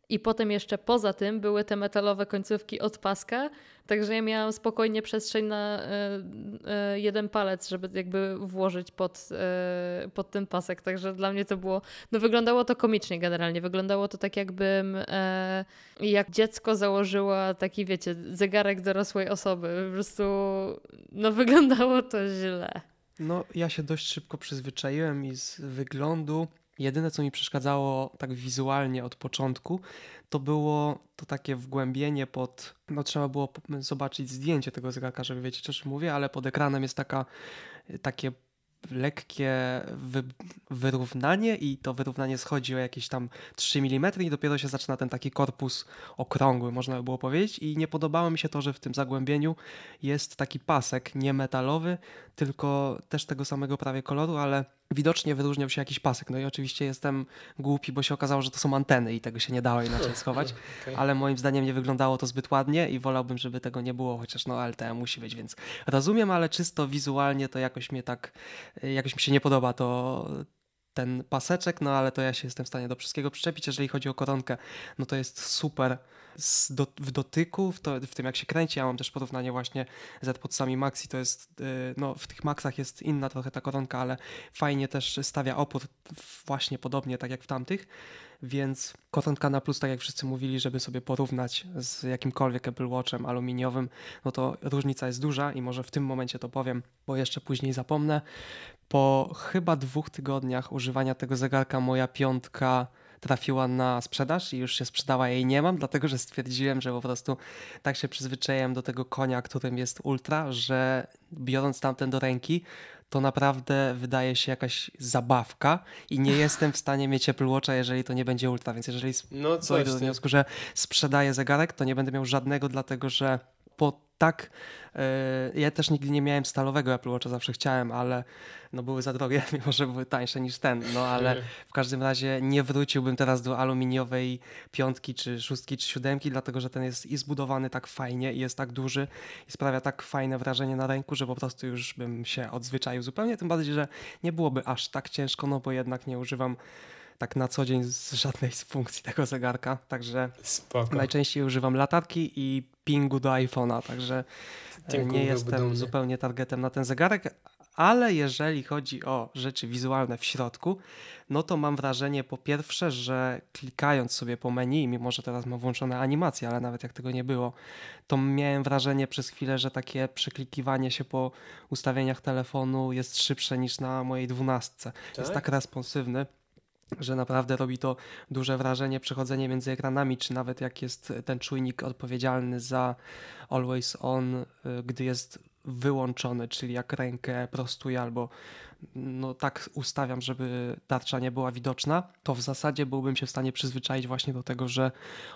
I potem jeszcze poza tym były te metalowe końcówki od paska, także ja miałam spokojnie przestrzeń na e, e, jeden palec, żeby jakby włożyć pod, e, pod ten pasek. Także dla mnie to było, no wyglądało to komicznie generalnie. Wyglądało to tak jakbym jak dziecko założyło taki, wiecie, zegarek dorosłej osoby. Po prostu, no wyglądało to źle. No ja się dość szybko przyzwyczaiłem i z wyglądu Jedyne, co mi przeszkadzało tak wizualnie od początku, to było to takie wgłębienie pod. No, trzeba było zobaczyć zdjęcie tego zegarka, żeby wiedzieć, o czym mówię, ale pod ekranem jest taka, takie lekkie wy, wyrównanie i to wyrównanie schodzi o jakieś tam 3 mm i dopiero się zaczyna ten taki korpus okrągły, można by było powiedzieć i nie podobało mi się to, że w tym zagłębieniu jest taki pasek, nie metalowy, tylko też tego samego prawie koloru, ale widocznie wyróżniał się jakiś pasek. No i oczywiście jestem głupi, bo się okazało, że to są anteny i tego się nie dało inaczej schować, okay. ale moim zdaniem nie wyglądało to zbyt ładnie i wolałbym, żeby tego nie było, chociaż no LTE musi być, więc rozumiem, ale czysto wizualnie to jakoś mnie tak, jakoś mi się nie podoba to ten paseczek, no ale to ja się jestem w stanie do wszystkiego przyczepić. Jeżeli chodzi o koronkę, no to jest super do, w dotyku, w, to, w tym jak się kręci. Ja mam też porównanie właśnie z AirPodsami Maxi, to jest, yy, no w tych Maxach jest inna trochę ta koronka, ale fajnie też stawia opór właśnie podobnie tak jak w tamtych, więc koronka na plus, tak jak wszyscy mówili, żeby sobie porównać z jakimkolwiek Apple Watchem aluminiowym, no to różnica jest duża i może w tym momencie to powiem, bo jeszcze później zapomnę. Po chyba dwóch tygodniach używania tego zegarka moja piątka trafiła na sprzedaż i już się sprzedała, jej nie mam, dlatego że stwierdziłem, że po prostu tak się przyzwyczaiłem do tego konia, którym jest Ultra, że biorąc tamten do ręki, to naprawdę wydaje się jakaś zabawka i nie jestem w stanie mieć Apple Watcha, jeżeli to nie będzie Ultra, więc jeżeli no dojdę do wniosku, że sprzedaję zegarek, to nie będę miał żadnego, dlatego że po tak, yy, ja też nigdy nie miałem stalowego Apple Watcha, zawsze chciałem, ale no były za drogie, mimo że były tańsze niż ten, no ale w każdym razie nie wróciłbym teraz do aluminiowej piątki, czy szóstki, czy siódemki, dlatego że ten jest i zbudowany tak fajnie i jest tak duży i sprawia tak fajne wrażenie na ręku, że po prostu już bym się odzwyczaił zupełnie, tym bardziej, że nie byłoby aż tak ciężko, no bo jednak nie używam tak na co dzień z żadnej z funkcji tego zegarka, także Spoko. najczęściej używam latarki i pingu do iPhone'a, także e, Cook nie jestem zupełnie targetem na ten zegarek, ale jeżeli chodzi o rzeczy wizualne w środku, no to mam wrażenie po pierwsze, że klikając sobie po menu, mimo że teraz mam włączone animacje, ale nawet jak tego nie było, to miałem wrażenie przez chwilę, że takie przeklikiwanie się po ustawieniach telefonu jest szybsze niż na mojej dwunastce. Jest Tak? tak responsywny że naprawdę robi to duże wrażenie przechodzenie między ekranami, czy nawet jak jest ten czujnik odpowiedzialny za always on, y, gdy jest wyłączony, czyli jak rękę prostuję albo no tak ustawiam, żeby tarcza nie była widoczna, to w zasadzie byłbym się w stanie przyzwyczaić właśnie do tego, że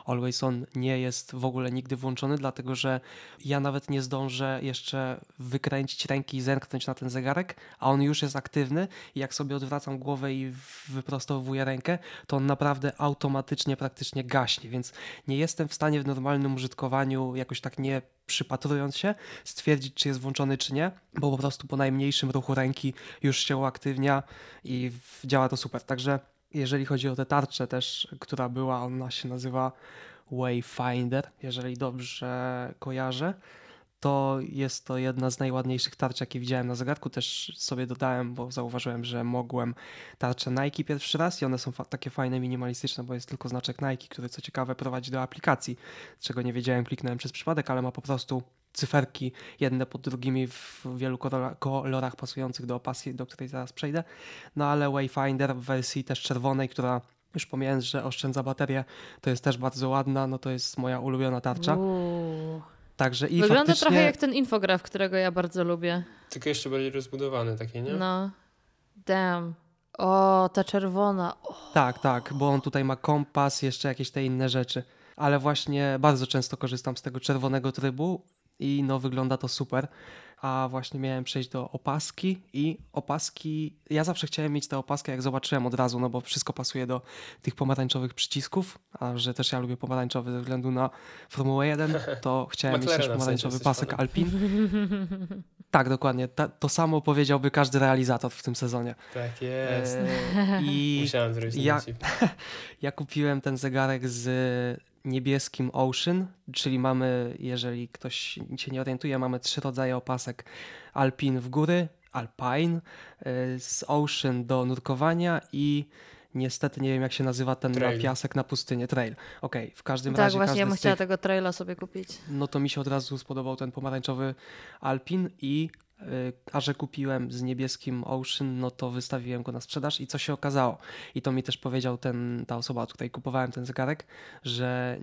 Always On nie jest w ogóle nigdy włączony, dlatego że ja nawet nie zdążę jeszcze wykręcić ręki i zerknąć na ten zegarek, a on już jest aktywny i jak sobie odwracam głowę i wyprostowuję rękę, to on naprawdę automatycznie praktycznie gaśnie, więc nie jestem w stanie w normalnym użytkowaniu jakoś tak nie przypatrując się, stwierdzić, czy jest włączony, czy nie, bo po prostu po najmniejszym ruchu ręki już się uaktywnia i działa to super. Także jeżeli chodzi o tę tarczę też, która była, ona się nazywa Wayfinder, jeżeli dobrze kojarzę, to jest to jedna z najładniejszych tarcz, jakie widziałem na zegarku. Też sobie dodałem, bo zauważyłem, że mogłem tarcze Nike pierwszy raz i one są takie fajne, minimalistyczne, bo jest tylko znaczek Nike, który co ciekawe prowadzi do aplikacji, czego nie wiedziałem, kliknąłem przez przypadek, ale ma po prostu cyferki jedne pod drugimi w wielu kolora- kolorach pasujących do opaski, do której zaraz przejdę. No ale Wayfinder w wersji też czerwonej, która już pomijając, że oszczędza baterię, to jest też bardzo ładna, no to jest moja ulubiona tarcza. Uuu. Także i Wygląda faktycznie... trochę jak ten infograf, którego ja bardzo lubię. Tylko jeszcze bardziej rozbudowane takie, nie? No. Damn. O, ta czerwona. O, Tak, tak, bo on tutaj ma kompas, jeszcze jakieś te inne rzeczy. Ale właśnie bardzo często korzystam z tego czerwonego trybu i no wygląda to super. A właśnie miałem przejść do opaski i opaski, ja zawsze chciałem mieć tę opaskę, jak zobaczyłem od razu, no bo wszystko pasuje do tych pomarańczowych przycisków, a że też ja lubię pomarańczowy ze względu na Formułę 1, to chciałem mieć też McLarena w sensie pomarańczowy pasek fanem. Alpin. Tak, dokładnie. Ta, to samo powiedziałby każdy realizator w tym sezonie. Tak jest. E, I Musiałem zrobić ja- ja kupiłem ten zegarek z niebieskim Ocean, czyli mamy, jeżeli ktoś się nie orientuje, mamy trzy rodzaje opasek. Alpin w góry, Alpine, y, z Ocean do nurkowania i niestety nie wiem jak się nazywa ten Trail. na piasek na pustynię, trail. Okej, w każdym tak, razie właśnie każdy ja bym chciała tych, tego traila sobie kupić. no to mi się od razu spodobał ten pomarańczowy Alpin i a że kupiłem z niebieskim Ocean, no to wystawiłem go na sprzedaż i co się okazało? I to mi też powiedział ten, ta osoba, od której kupowałem ten zegarek, że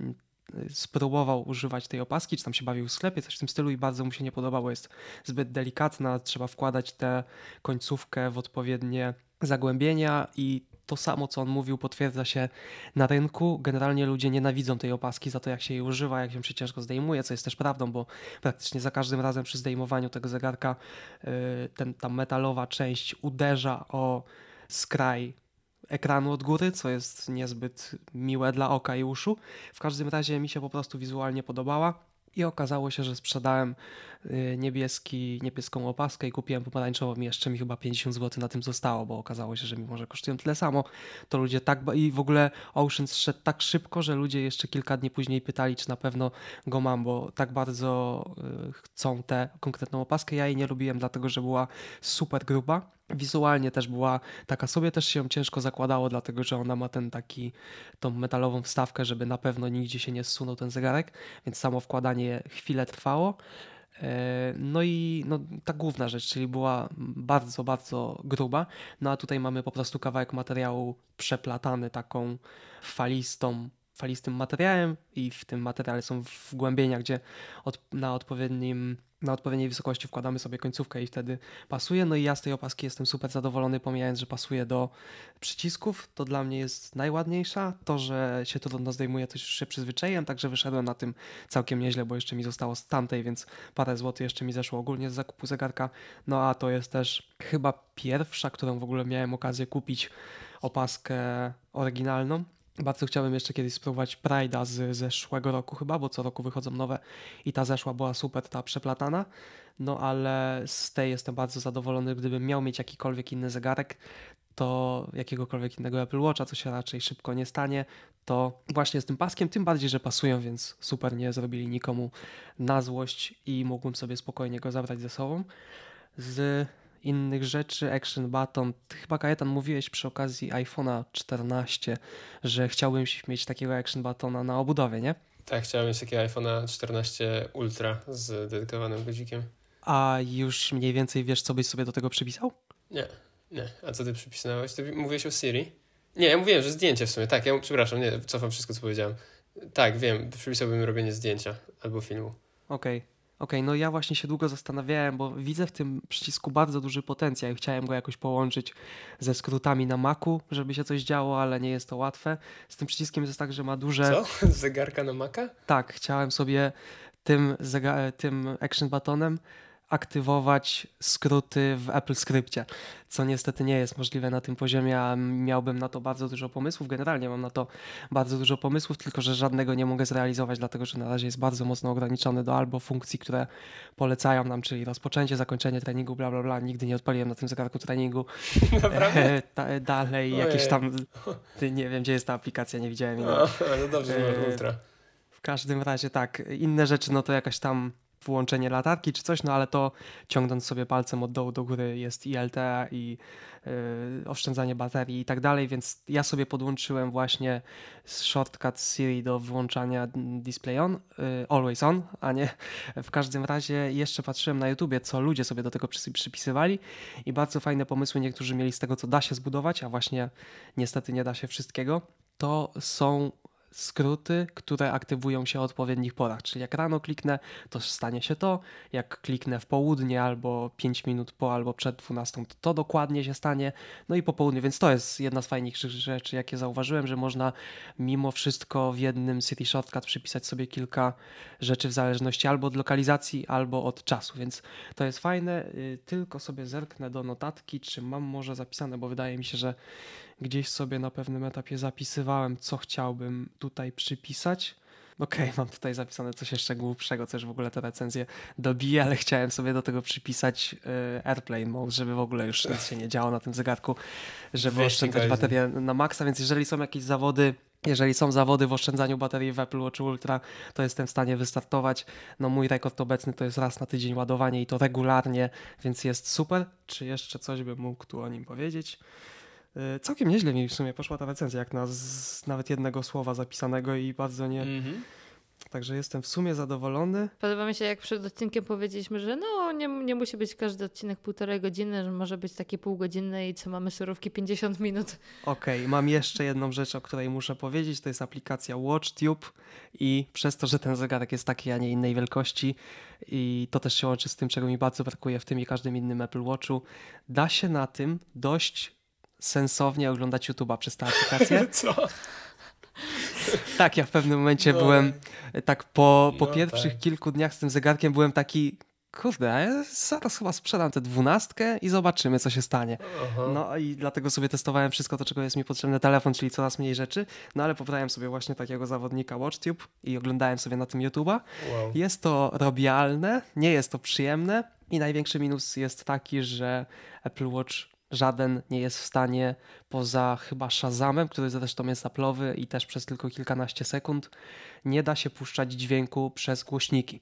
y, spróbował używać tej opaski, czy tam się bawił w sklepie, coś w tym stylu i bardzo mu się nie podobało, jest zbyt delikatna, trzeba wkładać tę końcówkę w odpowiednie zagłębienia i to samo, co on mówił, potwierdza się na rynku. Generalnie ludzie nienawidzą tej opaski za to, jak się jej używa, jak się ciężko zdejmuje, co jest też prawdą, bo praktycznie za każdym razem przy zdejmowaniu tego zegarka yy, ten, ta metalowa część uderza o skraj ekranu od góry, co jest niezbyt miłe dla oka i uszu. W każdym razie mi się po prostu wizualnie podobała. I okazało się, że sprzedałem y, niebieski, niebieską opaskę i kupiłem pomarańczową i jeszcze mi chyba 50 zł na tym zostało, bo okazało się, że mimo, że kosztują tyle samo, to ludzie tak... I w ogóle Ocean szedł tak szybko, że ludzie jeszcze kilka dni później pytali, czy na pewno go mam, bo tak bardzo y, chcą tę konkretną opaskę. Ja jej nie lubiłem, dlatego że była super gruba. Wizualnie też była taka sobie, też się ciężko zakładało, dlatego że ona ma ten taki, tą metalową wstawkę, żeby na pewno nigdzie się nie zsunął ten zegarek, więc samo wkładanie chwilę trwało. E, No i no, ta główna rzecz, czyli była bardzo, bardzo gruba. No a tutaj mamy po prostu kawałek materiału przeplatany taką falistą falistym materiałem i w tym materiale są wgłębienia, gdzie od, na odpowiednim na odpowiedniej wysokości wkładamy sobie końcówkę i wtedy pasuje. No i ja z tej opaski jestem super zadowolony, pomijając, że pasuje do przycisków. To dla mnie jest najładniejsza. To, że się trudno zdejmuje, to już się przyzwyczaiłem, także wyszedłem na tym całkiem nieźle, bo jeszcze mi zostało z tamtej, więc parę złotych jeszcze mi zeszło ogólnie z zakupu zegarka. No a to jest też chyba pierwsza, którą w ogóle miałem okazję kupić opaskę oryginalną bardzo chciałbym jeszcze kiedyś spróbować Pride'a z zeszłego roku chyba, bo co roku wychodzą nowe i ta zeszła była super, ta przeplatana. No ale z tej jestem bardzo zadowolony. Gdybym miał mieć jakikolwiek inny zegarek, to jakiegokolwiek innego Apple Watcha, co się raczej szybko nie stanie, to właśnie z tym paskiem, tym bardziej, że pasują, więc super nie zrobili nikomu na złość i mógłbym sobie spokojnie go zabrać ze sobą. Z innych rzeczy, Action Button. Chyba Kajetan mówiłeś przy okazji iPhone'a 14, że chciałbyś mieć takiego Action Buttona na obudowie, nie? Tak, chciałem mieć takiego iPhone'a 14 Ultra z dedykowanym guzikiem. A już mniej więcej wiesz, co byś sobie do tego przypisał? Nie, nie. A co ty przypisałeś? Ty mówiłeś o Siri? Nie, ja mówiłem, że zdjęcie w sumie. Tak, ja przepraszam, nie, cofam wszystko, co powiedziałem. Tak, wiem, przypisałbym robienie zdjęcia albo filmu. Okej. Okay. Okej, okay, no ja właśnie się długo zastanawiałem, bo widzę w tym przycisku bardzo duży potencjał i chciałem go jakoś połączyć ze skrótami na Macu, żeby się coś działo, ale nie jest to łatwe. Z tym przyciskiem jest tak, że ma duże... Co? Zegarka na Maca? Tak, chciałem sobie tym, tym action buttonem aktywować skróty w Apple Scriptie, co niestety nie jest możliwe na tym poziomie, a miałbym na to bardzo dużo pomysłów. Generalnie mam na to bardzo dużo pomysłów, tylko że żadnego nie mogę zrealizować, dlatego że na razie jest bardzo mocno ograniczony do albo funkcji, które polecają nam, czyli rozpoczęcie, zakończenie treningu, bla bla bla. Nigdy nie odpaliłem na tym zegarku treningu. Naprawdę? dalej Ojej. jakieś tam, nie wiem gdzie jest ta aplikacja, nie widziałem. No, no dobrze, że ultra. W każdym razie tak, inne rzeczy no to jakaś tam włączenie latarki czy coś, no ale to ciągnąc sobie palcem od dołu do góry jest i i yy, oszczędzanie baterii i tak dalej, więc ja sobie podłączyłem właśnie shortcut Siri do włączania display on, yy, always on, a nie w każdym razie jeszcze patrzyłem na YouTubie, co ludzie sobie do tego przypisywali i bardzo fajne pomysły niektórzy mieli z tego, co da się zbudować, a właśnie niestety nie da się wszystkiego. To są skróty, które aktywują się o odpowiednich porach. Czyli jak rano kliknę, to stanie się to, jak kliknę w południe albo 5 minut po albo przed 12, to to dokładnie się stanie. No i po południu, więc to jest jedna z fajniejszych rzeczy, jakie zauważyłem, że można mimo wszystko w jednym City Shortcut przypisać sobie kilka rzeczy w zależności albo od lokalizacji, albo od czasu, więc to jest fajne. Y, tylko sobie zerknę do notatki, czy mam może zapisane, bo wydaje mi się, że gdzieś sobie na pewnym etapie zapisywałem, co chciałbym tutaj przypisać. Okej, okay, mam tutaj zapisane coś jeszcze głupszego, coś w ogóle te recenzje dobije, ale chciałem sobie do tego przypisać y, Airplane Mode, żeby w ogóle już nic się nie działo na tym zegarku, żeby Weź oszczędzać baterię na maksa, więc jeżeli są jakieś zawody jeżeli są zawody w oszczędzaniu baterii w Apple Watch Ultra, to jestem w stanie wystartować. No mój rekord obecny to jest raz na tydzień ładowanie i to regularnie, więc jest super. Czy jeszcze coś bym mógł tu o nim powiedzieć? E, całkiem nieźle mi w sumie poszła ta recenzja, jak na z nawet jednego słowa zapisanego i bardzo nie. Mm -hmm. Także jestem w sumie zadowolony. Podoba mi się, jak przed odcinkiem powiedzieliśmy, że no nie, nie musi być każdy odcinek półtorej godziny, że może być takie półgodzinne i co mamy surówki 50 minut. Okej, okay, mam jeszcze jedną rzecz, o której muszę powiedzieć. To jest aplikacja WatchTube i przez to, że ten zegarek jest takiej, a nie innej wielkości i to też się łączy z tym, czego mi bardzo brakuje w tym i każdym innym Apple Watchu, da się na tym dość sensownie oglądać YouTube'a przez tę aplikację. Co? Tak, ja w pewnym momencie no. byłem tak po, po no pierwszych tak. kilku dniach z tym zegarkiem byłem taki kurde, ja zaraz chyba sprzedam tę dwunastkę i zobaczymy, co się stanie. Aha. No i dlatego sobie testowałem wszystko to, czego jest mi potrzebny telefon, czyli coraz mniej rzeczy, no ale pobrałem sobie właśnie takiego zawodnika WatchTube i oglądałem sobie na tym YouTube'a. Wow. Jest to robialne, nie jest to przyjemne i największy minus jest taki, że Apple Watch żaden nie jest w stanie poza chyba Shazamem, który zresztą jest Apple'owy i też przez tylko kilkanaście sekund, nie da się puszczać dźwięku przez głośniki.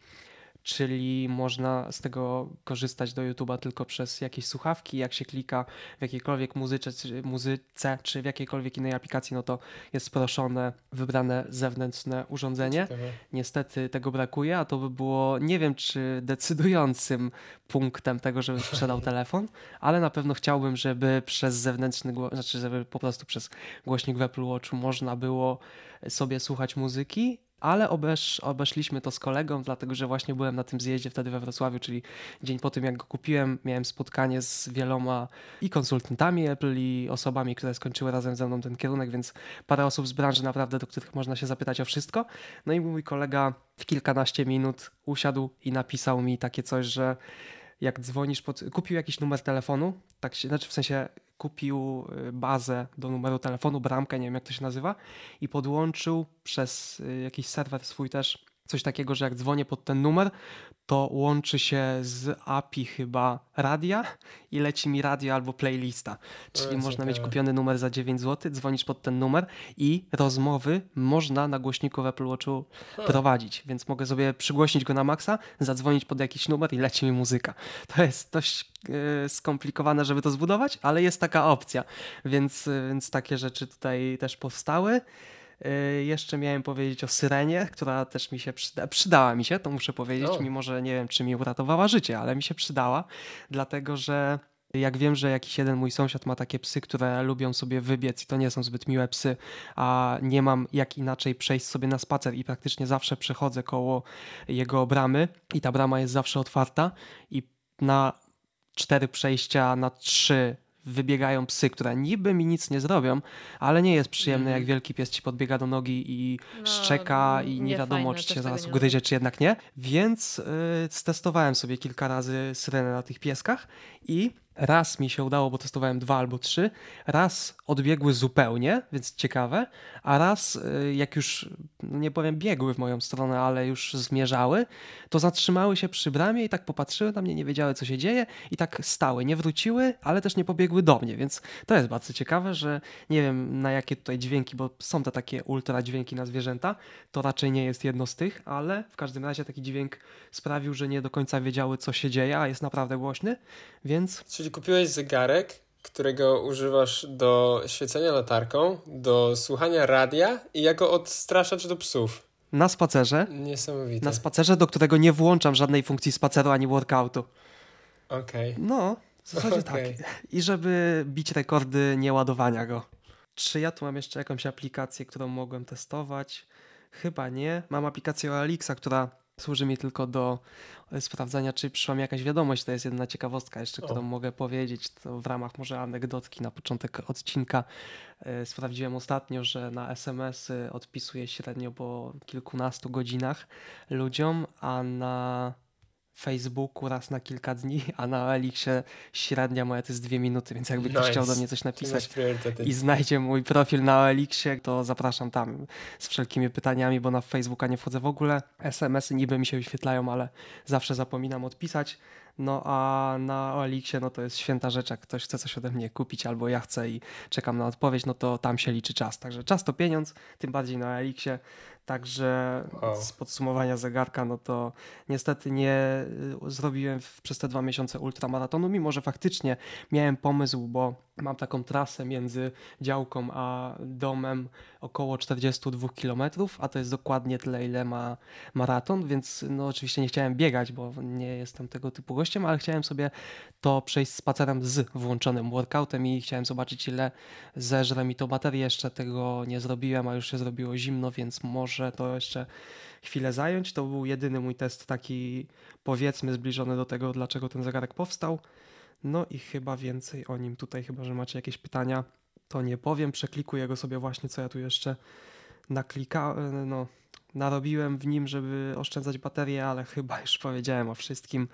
Czyli można z tego korzystać do YouTube'a tylko przez jakieś słuchawki. Jak się klika w jakiejkolwiek muzyce czy, muzyce, czy w jakiejkolwiek innej aplikacji, no to jest proszone wybrane zewnętrzne urządzenie. Niestety tego brakuje, a to by było, nie wiem czy decydującym punktem tego, żeby sprzedał telefon, ale na pewno chciałbym, żeby przez zewnętrzny, znaczy żeby po prostu przez głośnik w Apple Watchu można było sobie słuchać muzyki, ale obesz, obeszliśmy to z kolegą, dlatego że właśnie byłem na tym zjeździe wtedy we Wrocławiu, czyli dzień po tym jak go kupiłem, miałem spotkanie z wieloma i konsultantami Apple i osobami, które skończyły razem ze mną ten kierunek, więc parę osób z branży naprawdę, do których można się zapytać o wszystko. No i mój kolega w kilkanaście minut usiadł i napisał mi takie coś, że jak dzwonisz pod... Kupił jakiś numer telefonu, tak się, znaczy w sensie kupił y, bazę do numeru telefonu, bramkę, nie wiem jak to się nazywa i podłączył przez y, jakiś serwer swój też coś takiego, że jak dzwonię pod ten numer, to łączy się z API chyba radia i leci mi radio albo playlista. Czyli można mieć kupiony numer za 9 zł, dzwonisz pod ten numer i rozmowy można na głośniku w Apple Watchu prowadzić, więc mogę sobie przygłośnić go na maksa, zadzwonić pod jakiś numer i leci mi muzyka. To jest dość e, skomplikowane, żeby to zbudować, ale jest taka opcja, więc, e, więc takie rzeczy tutaj też powstały. E, Jeszcze miałem powiedzieć o Syrenie, która też mi się przyda, przydała mi się, to muszę powiedzieć, O. mimo że nie wiem, czy mi uratowała życie, ale mi się przydała, dlatego że jak wiem, że jakiś jeden mój sąsiad ma takie psy, które lubią sobie wybiec i to nie są zbyt miłe psy, a nie mam jak inaczej przejść sobie na spacer i praktycznie zawsze przechodzę koło jego bramy i ta brama jest zawsze otwarta i na cztery przejścia, na trzy wybiegają psy, które niby mi nic nie zrobią, ale nie jest przyjemne, jak wielki pies ci podbiega do nogi i No, szczeka i nie nie wiadomo, fajne, czy cię zaraz ugryzie, czy jednak nie. Więc yy, stestowałem sobie kilka razy syrenę na tych pieskach i raz mi się udało, bo testowałem dwa albo trzy, raz odbiegły zupełnie, więc ciekawe, a raz yy, jak już, no nie powiem biegły w moją stronę, ale już zmierzały, to zatrzymały się przy bramie i tak popatrzyły na mnie, nie wiedziały co się dzieje i tak stały, nie wróciły, ale też nie pobiegły do mnie, więc to jest bardzo ciekawe, że nie wiem na jakie tutaj dźwięki, bo są te takie ultra dźwięki na zwierzęta, to raczej nie jest jedno z tych, ale w każdym razie taki dźwięk sprawił, że nie do końca wiedziały co się dzieje, a jest naprawdę głośny, więc Czyli kupiłeś zegarek, którego używasz do świecenia latarką, do słuchania radia i jako odstraszacz do psów. na spacerze, Niesamowite. na spacerze, do którego nie włączam żadnej funkcji spaceru ani workoutu. Okej. No, w zasadzie Okej. tak. I żeby bić rekordy nieładowania go. Czy ja tu mam jeszcze jakąś aplikację, którą mogłem testować? Chyba nie. Mam aplikację OLX, która służy mi tylko do e, sprawdzania, czy przyszła mi jakaś wiadomość. To jest jedna ciekawostka jeszcze, O. którą mogę powiedzieć. To w ramach może anegdotki na początek odcinka. E, Sprawdziłem ostatnio, że na SMS-y odpisuje średnio po kilkunastu godzinach ludziom, a na Facebooku raz na kilka dni, a na Elixie średnia moja to jest dwie minuty, więc jakby ktoś Nice. chciał do mnie coś napisać i znajdzie mój profil na Elixie, to zapraszam tam z wszelkimi pytaniami, bo na Facebooka nie wchodzę w ogóle. SMS-y niby mi się wyświetlają, ale zawsze zapominam odpisać. No a na Elixie no to jest święta rzecz, jak ktoś chce coś ode mnie kupić albo ja chcę i czekam na odpowiedź, no to tam się liczy czas. Także czas to pieniądz, tym bardziej na Elixie. Także Wow. z podsumowania zegarka, no to niestety nie y, zrobiłem przez te dwa miesiące ultramaratonu, mimo że faktycznie miałem pomysł, bo mam taką trasę między działką a domem około 42 km, a to jest dokładnie tyle, ile ma maraton, więc no oczywiście nie chciałem biegać, bo nie jestem tego typu gościem, ale chciałem sobie to przejść spacerem z włączonym workoutem i chciałem zobaczyć, ile zeżre mi to baterię. Jeszcze tego nie zrobiłem, a już się zrobiło zimno, więc może to jeszcze chwilę zająć. To był jedyny mój test taki, powiedzmy, zbliżony do tego, dlaczego ten zegarek powstał. No i chyba więcej o nim tutaj, chyba że macie jakieś pytania, to nie powiem. Przeklikuję go sobie właśnie, co ja tu jeszcze naklikałem, no, narobiłem w nim, żeby oszczędzać baterię, ale chyba już powiedziałem o wszystkim.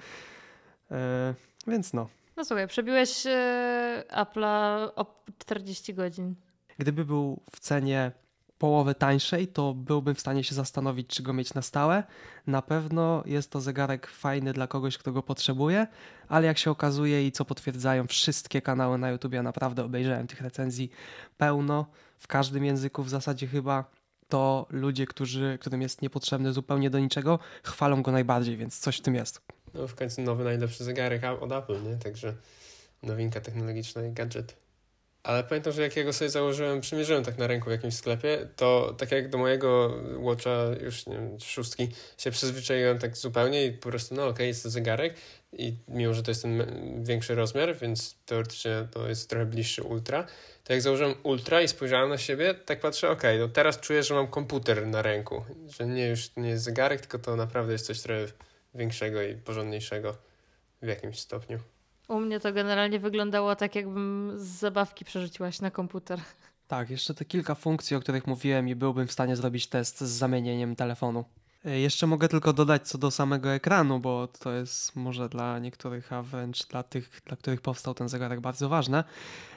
E, więc no, No słuchaj, przebiłeś e, Apple'a o 40 godzin. Gdyby był w cenie połowy tańszej, to byłbym w stanie się zastanowić, czy go mieć na stałe. Na pewno jest to zegarek fajny dla kogoś, kto go potrzebuje, ale jak się okazuje i co potwierdzają wszystkie kanały na YouTube, ja naprawdę obejrzałem tych recenzji pełno, w każdym języku w zasadzie chyba, to ludzie, którzy, którym jest niepotrzebny zupełnie do niczego, chwalą go najbardziej, więc coś w tym jest. No w końcu nowy najlepszy zegarek od Apple, nie? Także nowinka technologiczna i gadżet. Ale pamiętam, że jak ja go sobie założyłem, przymierzyłem tak na ręku w jakimś sklepie, to tak jak do mojego Watcha już nie wiem, szóstki się przyzwyczaiłem tak zupełnie i po prostu no okej, okay, jest to zegarek i mimo, że to jest ten większy rozmiar, więc teoretycznie to jest trochę bliższy Ultra, to jak założyłem Ultra i spojrzałem na siebie, tak patrzę, okej, okay, no teraz czuję, że mam komputer na ręku, że nie już nie jest zegarek, tylko to naprawdę jest coś trochę większego i porządniejszego w jakimś stopniu. U mnie to generalnie wyglądało tak, jakbym z zabawki przerzuciłaś na komputer. Tak, jeszcze te kilka funkcji, o których mówiłem i byłbym w stanie zrobić test z zamienieniem telefonu. E, jeszcze mogę tylko dodać co do samego ekranu, bo to jest może dla niektórych, a wręcz dla tych, dla których powstał ten zegarek bardzo ważne.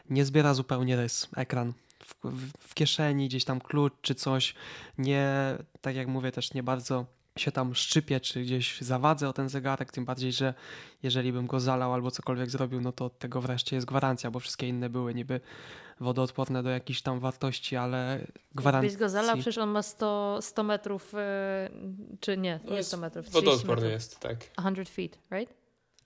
Nie zbiera zupełnie rys ekran. W, w, w kieszeni gdzieś tam klucz czy coś. Nie, tak jak mówię, też nie bardzo się tam szczypię, czy gdzieś zawadzę o ten zegarek, tym bardziej, że jeżeli bym go zalał albo cokolwiek zrobił, no to od tego wreszcie jest gwarancja, bo wszystkie inne były niby wodoodporne do jakichś tam wartości, ale gwarancja. Jakbyś go zalał, przecież on ma 100, 100 metrów, yy, czy nie, no nie 100 metrów. Wodoodporny metrów. jest, tak. 100 feet, right?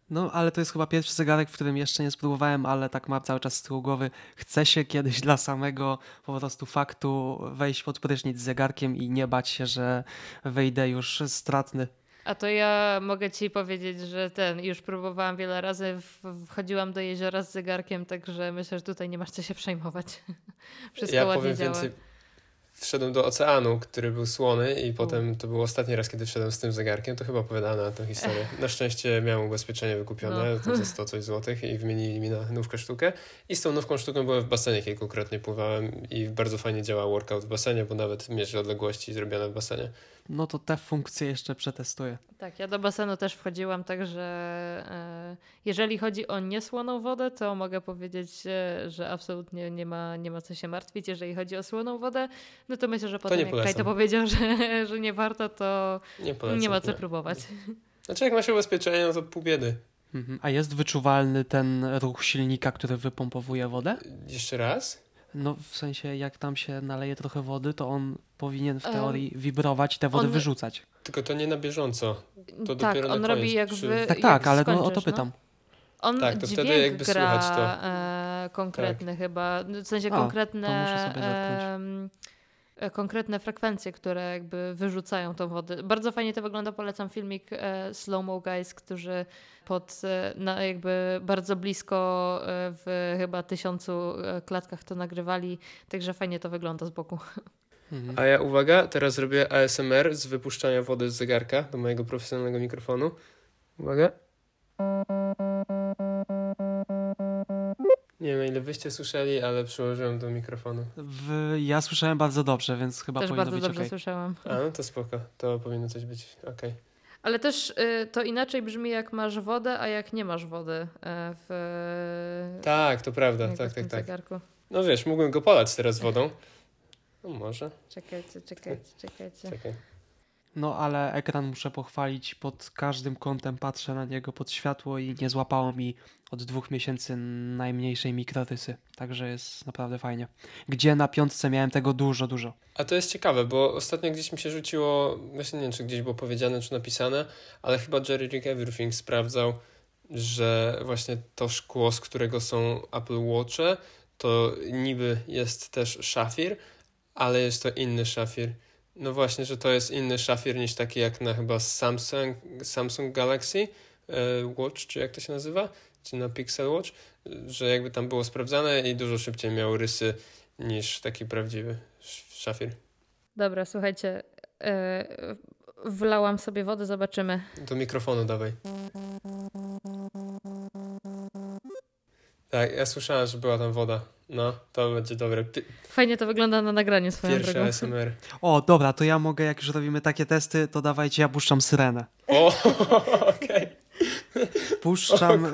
No, ale to jest chyba pierwszy zegarek, w którym jeszcze nie spróbowałem, ale tak mam cały czas z tyłu głowy. Chcę się kiedyś dla samego po prostu faktu wejść pod prysznic z zegarkiem i nie bać się, że wejdę już stratny. A to ja mogę ci powiedzieć, że ten, już próbowałam wiele razy, wchodziłam do jeziora z zegarkiem, także myślę, że tutaj nie masz co się przejmować. Wszystko ja ładnie powiem działa. Więcej wszedłem do oceanu, który był słony i potem to był ostatni raz, kiedy wszedłem z tym zegarkiem, to chyba opowiadano na tę historię. Na szczęście miałem ubezpieczenie wykupione, no. za 100 coś złotych i wymienili mi na nówkę sztukę i z tą nówką sztuką byłem w basenie kilkukrotnie, pływałem i bardzo fajnie działa workout w basenie, bo nawet mierzy odległości zrobione w basenie no to te funkcje jeszcze przetestuję. Tak, ja do basenu też wchodziłam, także e, jeżeli chodzi o niesłoną wodę, to mogę powiedzieć, e, że absolutnie nie ma, nie ma co się martwić. Jeżeli chodzi o słoną wodę, no to myślę, że potem jak Kaj to powiedział, że, że nie warto, to nie, polecam, nie ma co nie. próbować. Znaczy jak masz ubezpieczenie, no to pół biedy. Mhm. A jest wyczuwalny ten ruch silnika, który wypompowuje wodę? Jeszcze raz? No w sensie jak tam się naleje trochę wody, to on powinien w teorii wibrować i tę wodę on... wyrzucać. Tylko to nie na bieżąco. To tak, dopiero on na robi jak przy... wy, Tak, tak, ale no, o to pytam. No? On tak, to wtedy jakby gra to. E, konkretny tak. chyba, w sensie A, konkretne e, konkretne frekwencje, które jakby wyrzucają tą wodę. Bardzo fajnie to wygląda, polecam filmik e, Slow Mo Guys, którzy pod, e, na jakby bardzo blisko e, w chyba tysiącu e, klatkach to nagrywali, także fajnie to wygląda z boku. Mhm. A ja uwaga, teraz robię ASMR z wypuszczania wody z zegarka do mojego profesjonalnego mikrofonu. Uwaga. Nie wiem, ile wyście słyszeli, ale przyłożyłem do mikrofonu. W, ja słyszałem bardzo dobrze, więc chyba Też powinno bardzo być dobrze okay. słyszałam. A, no to spoko. To powinno coś być ok. Ale też y, to inaczej brzmi, jak masz wodę, a jak nie masz wody y, w. Tak, to prawda. Tak, tak, tak. Zegarku. No wiesz, mógłbym go polać teraz wodą. No może. Czekajcie, czekajcie, czekajcie. Czekaj. No ale ekran muszę pochwalić, pod każdym kątem patrzę na niego pod światło i nie złapało mi od dwóch miesięcy najmniejszej mikrorysy. Także jest naprawdę fajnie. Gdzie na piątce miałem tego dużo, dużo. A to jest ciekawe, bo ostatnio gdzieś mi się rzuciło, właśnie nie wiem, czy gdzieś było powiedziane, czy napisane, ale chyba Jerry Rick Everything sprawdzał, że właśnie to szkło, z którego są Apple Watche, to niby jest też szafir, ale jest to inny szafir. No właśnie, że to jest inny szafir niż taki jak na chyba Samsung, Samsung Galaxy e, Watch, czy jak to się nazywa, czy na Pixel Watch, że jakby tam było sprawdzane i dużo szybciej miał rysy niż taki prawdziwy szafir. Dobra, słuchajcie, yy, wlałam sobie wodę, zobaczymy. Do mikrofonu dawaj. Tak, ja słyszałem, że była tam woda. No, to będzie dobre. Fajnie to wygląda na nagraniu swoją Pierwszy drogą. ASMR. O, dobra, to ja mogę, jak już robimy takie testy, to dawajcie, ja puszczam syrenę. O, okej. Okay. Puszczam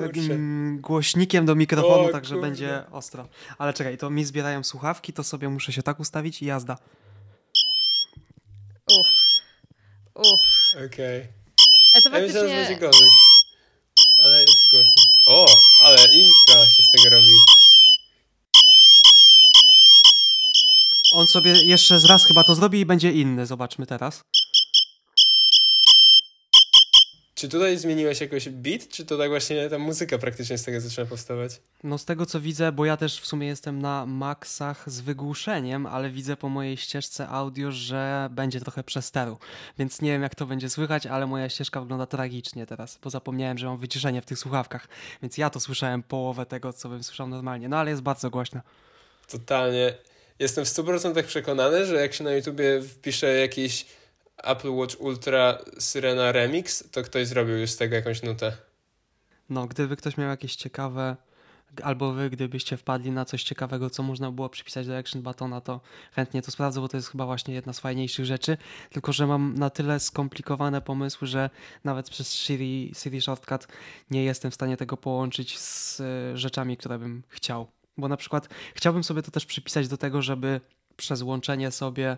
głośnikiem do mikrofonu, o, także kurde. będzie ostro. Ale czekaj, to mi zbierają słuchawki, to sobie muszę się tak ustawić i jazda. Uff. Uff. Okej. Okay. A to faktycznie... Ja myślałem, że będzie gorzej. Ale jest głośno. O, ale impra się z tego robi. On sobie jeszcze raz chyba to zrobi i będzie inny. Zobaczmy teraz. Czy tutaj zmieniłeś jakoś beat, czy to tak właśnie ta muzyka praktycznie z tego zaczyna powstawać? No z tego co widzę, bo ja też w sumie jestem na maksach z wygłuszeniem, ale widzę po mojej ścieżce audio, że będzie trochę przesteru. Więc nie wiem jak to będzie słychać, ale moja ścieżka wygląda tragicznie teraz, bo zapomniałem, że mam wyciszenie w tych słuchawkach. Więc ja to słyszałem połowę tego, co bym słyszał normalnie. No ale jest bardzo głośno. Totalnie. Jestem w 100% przekonany, że jak się na YouTubie wpisze jakiś Apple Watch Ultra Syrena Remix, to ktoś zrobił już z tego jakąś nutę. No, gdyby ktoś miał jakieś ciekawe, albo wy, gdybyście wpadli na coś ciekawego, co można było przypisać do Action Batona, to chętnie to sprawdzę, bo to jest chyba właśnie jedna z fajniejszych rzeczy. Tylko, że mam na tyle skomplikowane pomysły, że nawet przez Siri, Siri Shortcut nie jestem w stanie tego połączyć z y, rzeczami, które bym chciał. Bo na przykład chciałbym sobie to też przypisać do tego, żeby przez łączenie sobie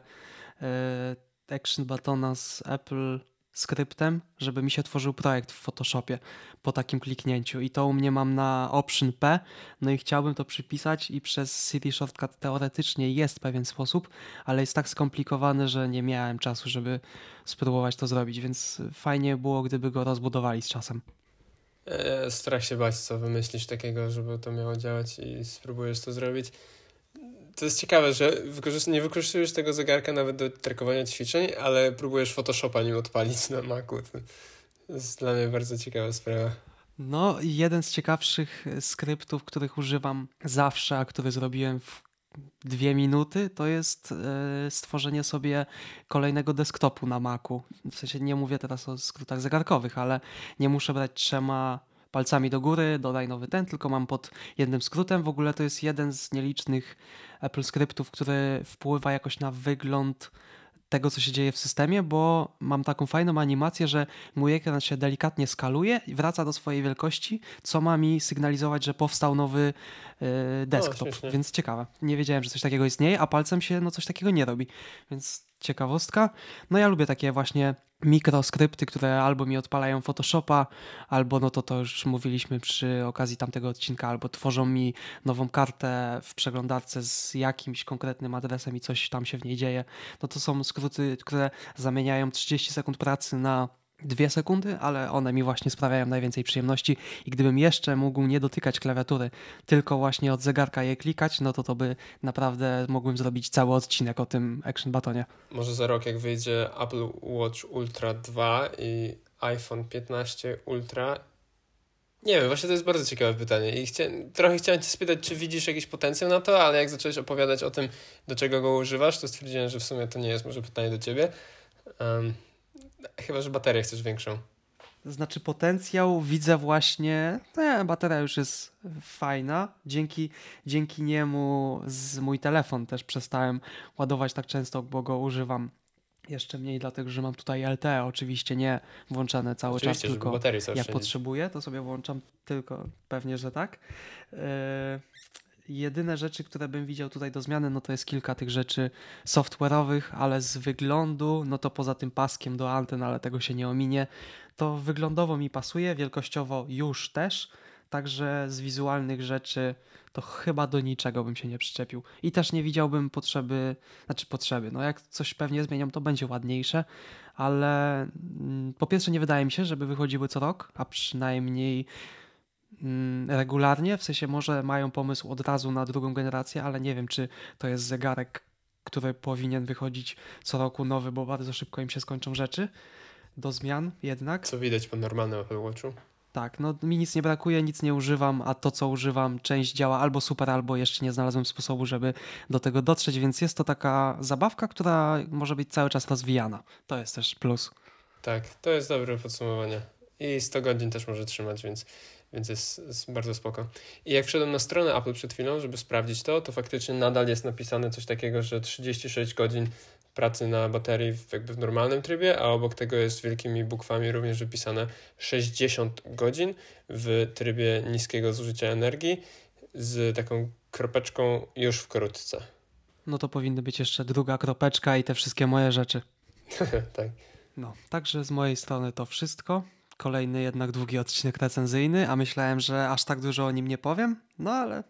y, Action Batona z Apple skryptem, żeby mi się tworzył projekt w Photoshopie po takim kliknięciu. I to u mnie mam na Option P, no i chciałbym to przypisać i przez City Shortcut teoretycznie jest pewien sposób, ale jest tak skomplikowany, że nie miałem czasu, żeby spróbować to zrobić, więc fajnie było, gdyby go rozbudowali z czasem. Eee, strach się bać, co wymyślisz takiego, żeby to miało działać i spróbujesz to zrobić. To jest ciekawe, że nie wykorzystujesz tego zegarka nawet do trakowania ćwiczeń, ale próbujesz Photoshopa nim odpalić na Macu. To jest dla mnie bardzo ciekawa sprawa. No, jeden z ciekawszych skryptów, których używam zawsze, a który zrobiłem w dwie minuty, to jest e, stworzenie sobie kolejnego desktopu na Macu. W sensie nie mówię teraz o skrótach zegarkowych, ale nie muszę brać trzema palcami do góry, dodaj nowy ten, tylko mam pod jednym skrótem. W ogóle to jest jeden z nielicznych Apple skryptów, który wpływa jakoś na wygląd tego, co się dzieje w systemie, bo mam taką fajną animację, że mój ekran się delikatnie skaluje i wraca do swojej wielkości, co ma mi sygnalizować, że powstał nowy yy, desktop. O, więc ciekawe. Nie wiedziałem, że coś takiego istnieje, a palcem się no, coś takiego nie robi. Więc ciekawostka. No ja lubię takie właśnie mikroskrypty, które albo mi odpalają Photoshopa, albo no to to już mówiliśmy przy okazji tamtego odcinka, albo tworzą mi nową kartę w przeglądarce z jakimś konkretnym adresem i coś tam się w niej dzieje. No to są skróty, które zamieniają 30 sekund pracy na dwie sekundy, ale one mi właśnie sprawiają najwięcej przyjemności i gdybym jeszcze mógł nie dotykać klawiatury, tylko właśnie od zegarka je klikać, no to to by naprawdę mógłbym zrobić cały odcinek o tym Action Batonie. Może za rok jak wyjdzie Apple Watch Ultra 2 i iPhone 15 Ultra nie wiem, właśnie to jest bardzo ciekawe pytanie i chcia... trochę chciałem cię spytać, czy widzisz jakiś potencjał na to, ale jak zacząłeś opowiadać o tym, do czego go używasz, to stwierdziłem, że w sumie to nie jest może pytanie do ciebie. Um, Chyba, że baterię chcesz większą. Znaczy potencjał widzę właśnie, te, bateria już jest fajna. Dzięki, dzięki niemu z mój telefon też przestałem ładować tak często, bo go używam jeszcze mniej, dlatego że mam tutaj LTE, oczywiście nie włączane cały oczywiście, czas, tylko jak potrzebuję, to sobie włączam tylko pewnie, że tak. Yy, jedyne rzeczy, które bym widział tutaj do zmiany, no to jest kilka tych rzeczy software'owych, ale z wyglądu, no to poza tym paskiem do anten, ale tego się nie ominie, to wyglądowo mi pasuje, wielkościowo już też, także z wizualnych rzeczy to chyba do niczego bym się nie przyczepił. I też nie widziałbym potrzeby, znaczy potrzeby, no jak coś pewnie zmienią, to będzie ładniejsze, ale mm, po pierwsze nie wydaje mi się, żeby wychodziły co rok, a przynajmniej regularnie, w sensie może mają pomysł od razu na drugą generację, ale nie wiem, czy to jest zegarek, który powinien wychodzić co roku nowy, bo bardzo szybko im się skończą rzeczy do zmian jednak. Co widać po normalnym Apple Watchu? Tak, no mi nic nie brakuje, nic nie używam, a to co używam, część działa albo super, albo jeszcze nie znalazłem sposobu, żeby do tego dotrzeć, więc jest to taka zabawka, która może być cały czas rozwijana. To jest też plus. Tak, to jest dobre podsumowanie. I 100 godzin też może trzymać, więc więc jest, jest, bardzo spoko. I jak wszedłem na stronę Apple przed chwilą, żeby sprawdzić to, to faktycznie nadal jest napisane coś takiego, że 36 godzin pracy na baterii w, jakby w normalnym trybie, a obok tego jest wielkimi bukwami również wypisane 60 godzin w trybie niskiego zużycia energii z taką kropeczką już wkrótce. No to powinny być jeszcze druga kropeczka i te wszystkie moje rzeczy. tak. No, także z mojej strony to wszystko. Kolejny jednak długi odcinek recenzyjny, a myślałem, że aż tak dużo o nim nie powiem, no ale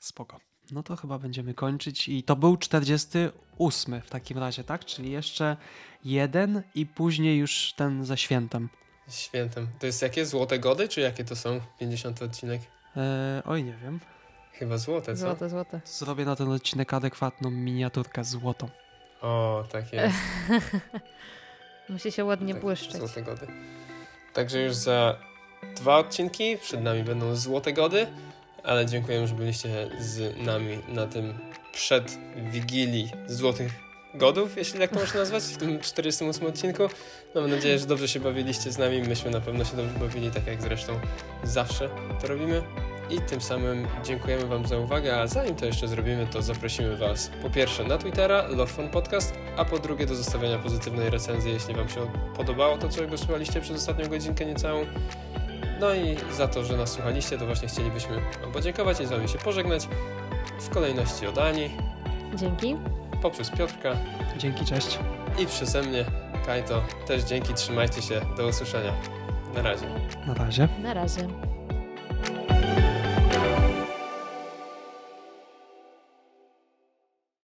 spoko. No to chyba będziemy kończyć. I to był 48 w takim razie, tak? Czyli jeszcze jeden i później już ten ze świętem. Świętem. To jest jakie? Złote gody, czy jakie to są? 50 odcinek? E, oj, nie wiem. Chyba złote, co? Złote, złote. Zrobię na ten odcinek adekwatną miniaturkę złotą. O, tak jest. Musi się ładnie Tak, błyszczeć. Złote gody. Także już za dwa odcinki przed nami będą złote gody, ale dziękujemy, że byliście z nami na tym przed Wigilii Złotych Godów, jeśli tak to można nazwać, w tym 48 odcinku. Mam nadzieję, że dobrze się bawiliście z nami. Myśmy na pewno się dobrze bawili, tak jak zresztą zawsze to robimy. I tym samym dziękujemy Wam za uwagę, a zanim to jeszcze zrobimy, to zaprosimy Was po pierwsze na Twittera, Lovefon Podcast, a po drugie do zostawiania pozytywnej recenzji, jeśli Wam się podobało to, czego słuchaliście przez ostatnią godzinkę niecałą. No i za to, że nas słuchaliście, to właśnie chcielibyśmy Wam podziękować i z Wami się pożegnać. W kolejności od Ani, Dzięki. poprzez Piotrka Dzięki, cześć. i przeze mnie, Kajto. Też dzięki, trzymajcie się, do usłyszenia. Na razie. Na razie. Na razie.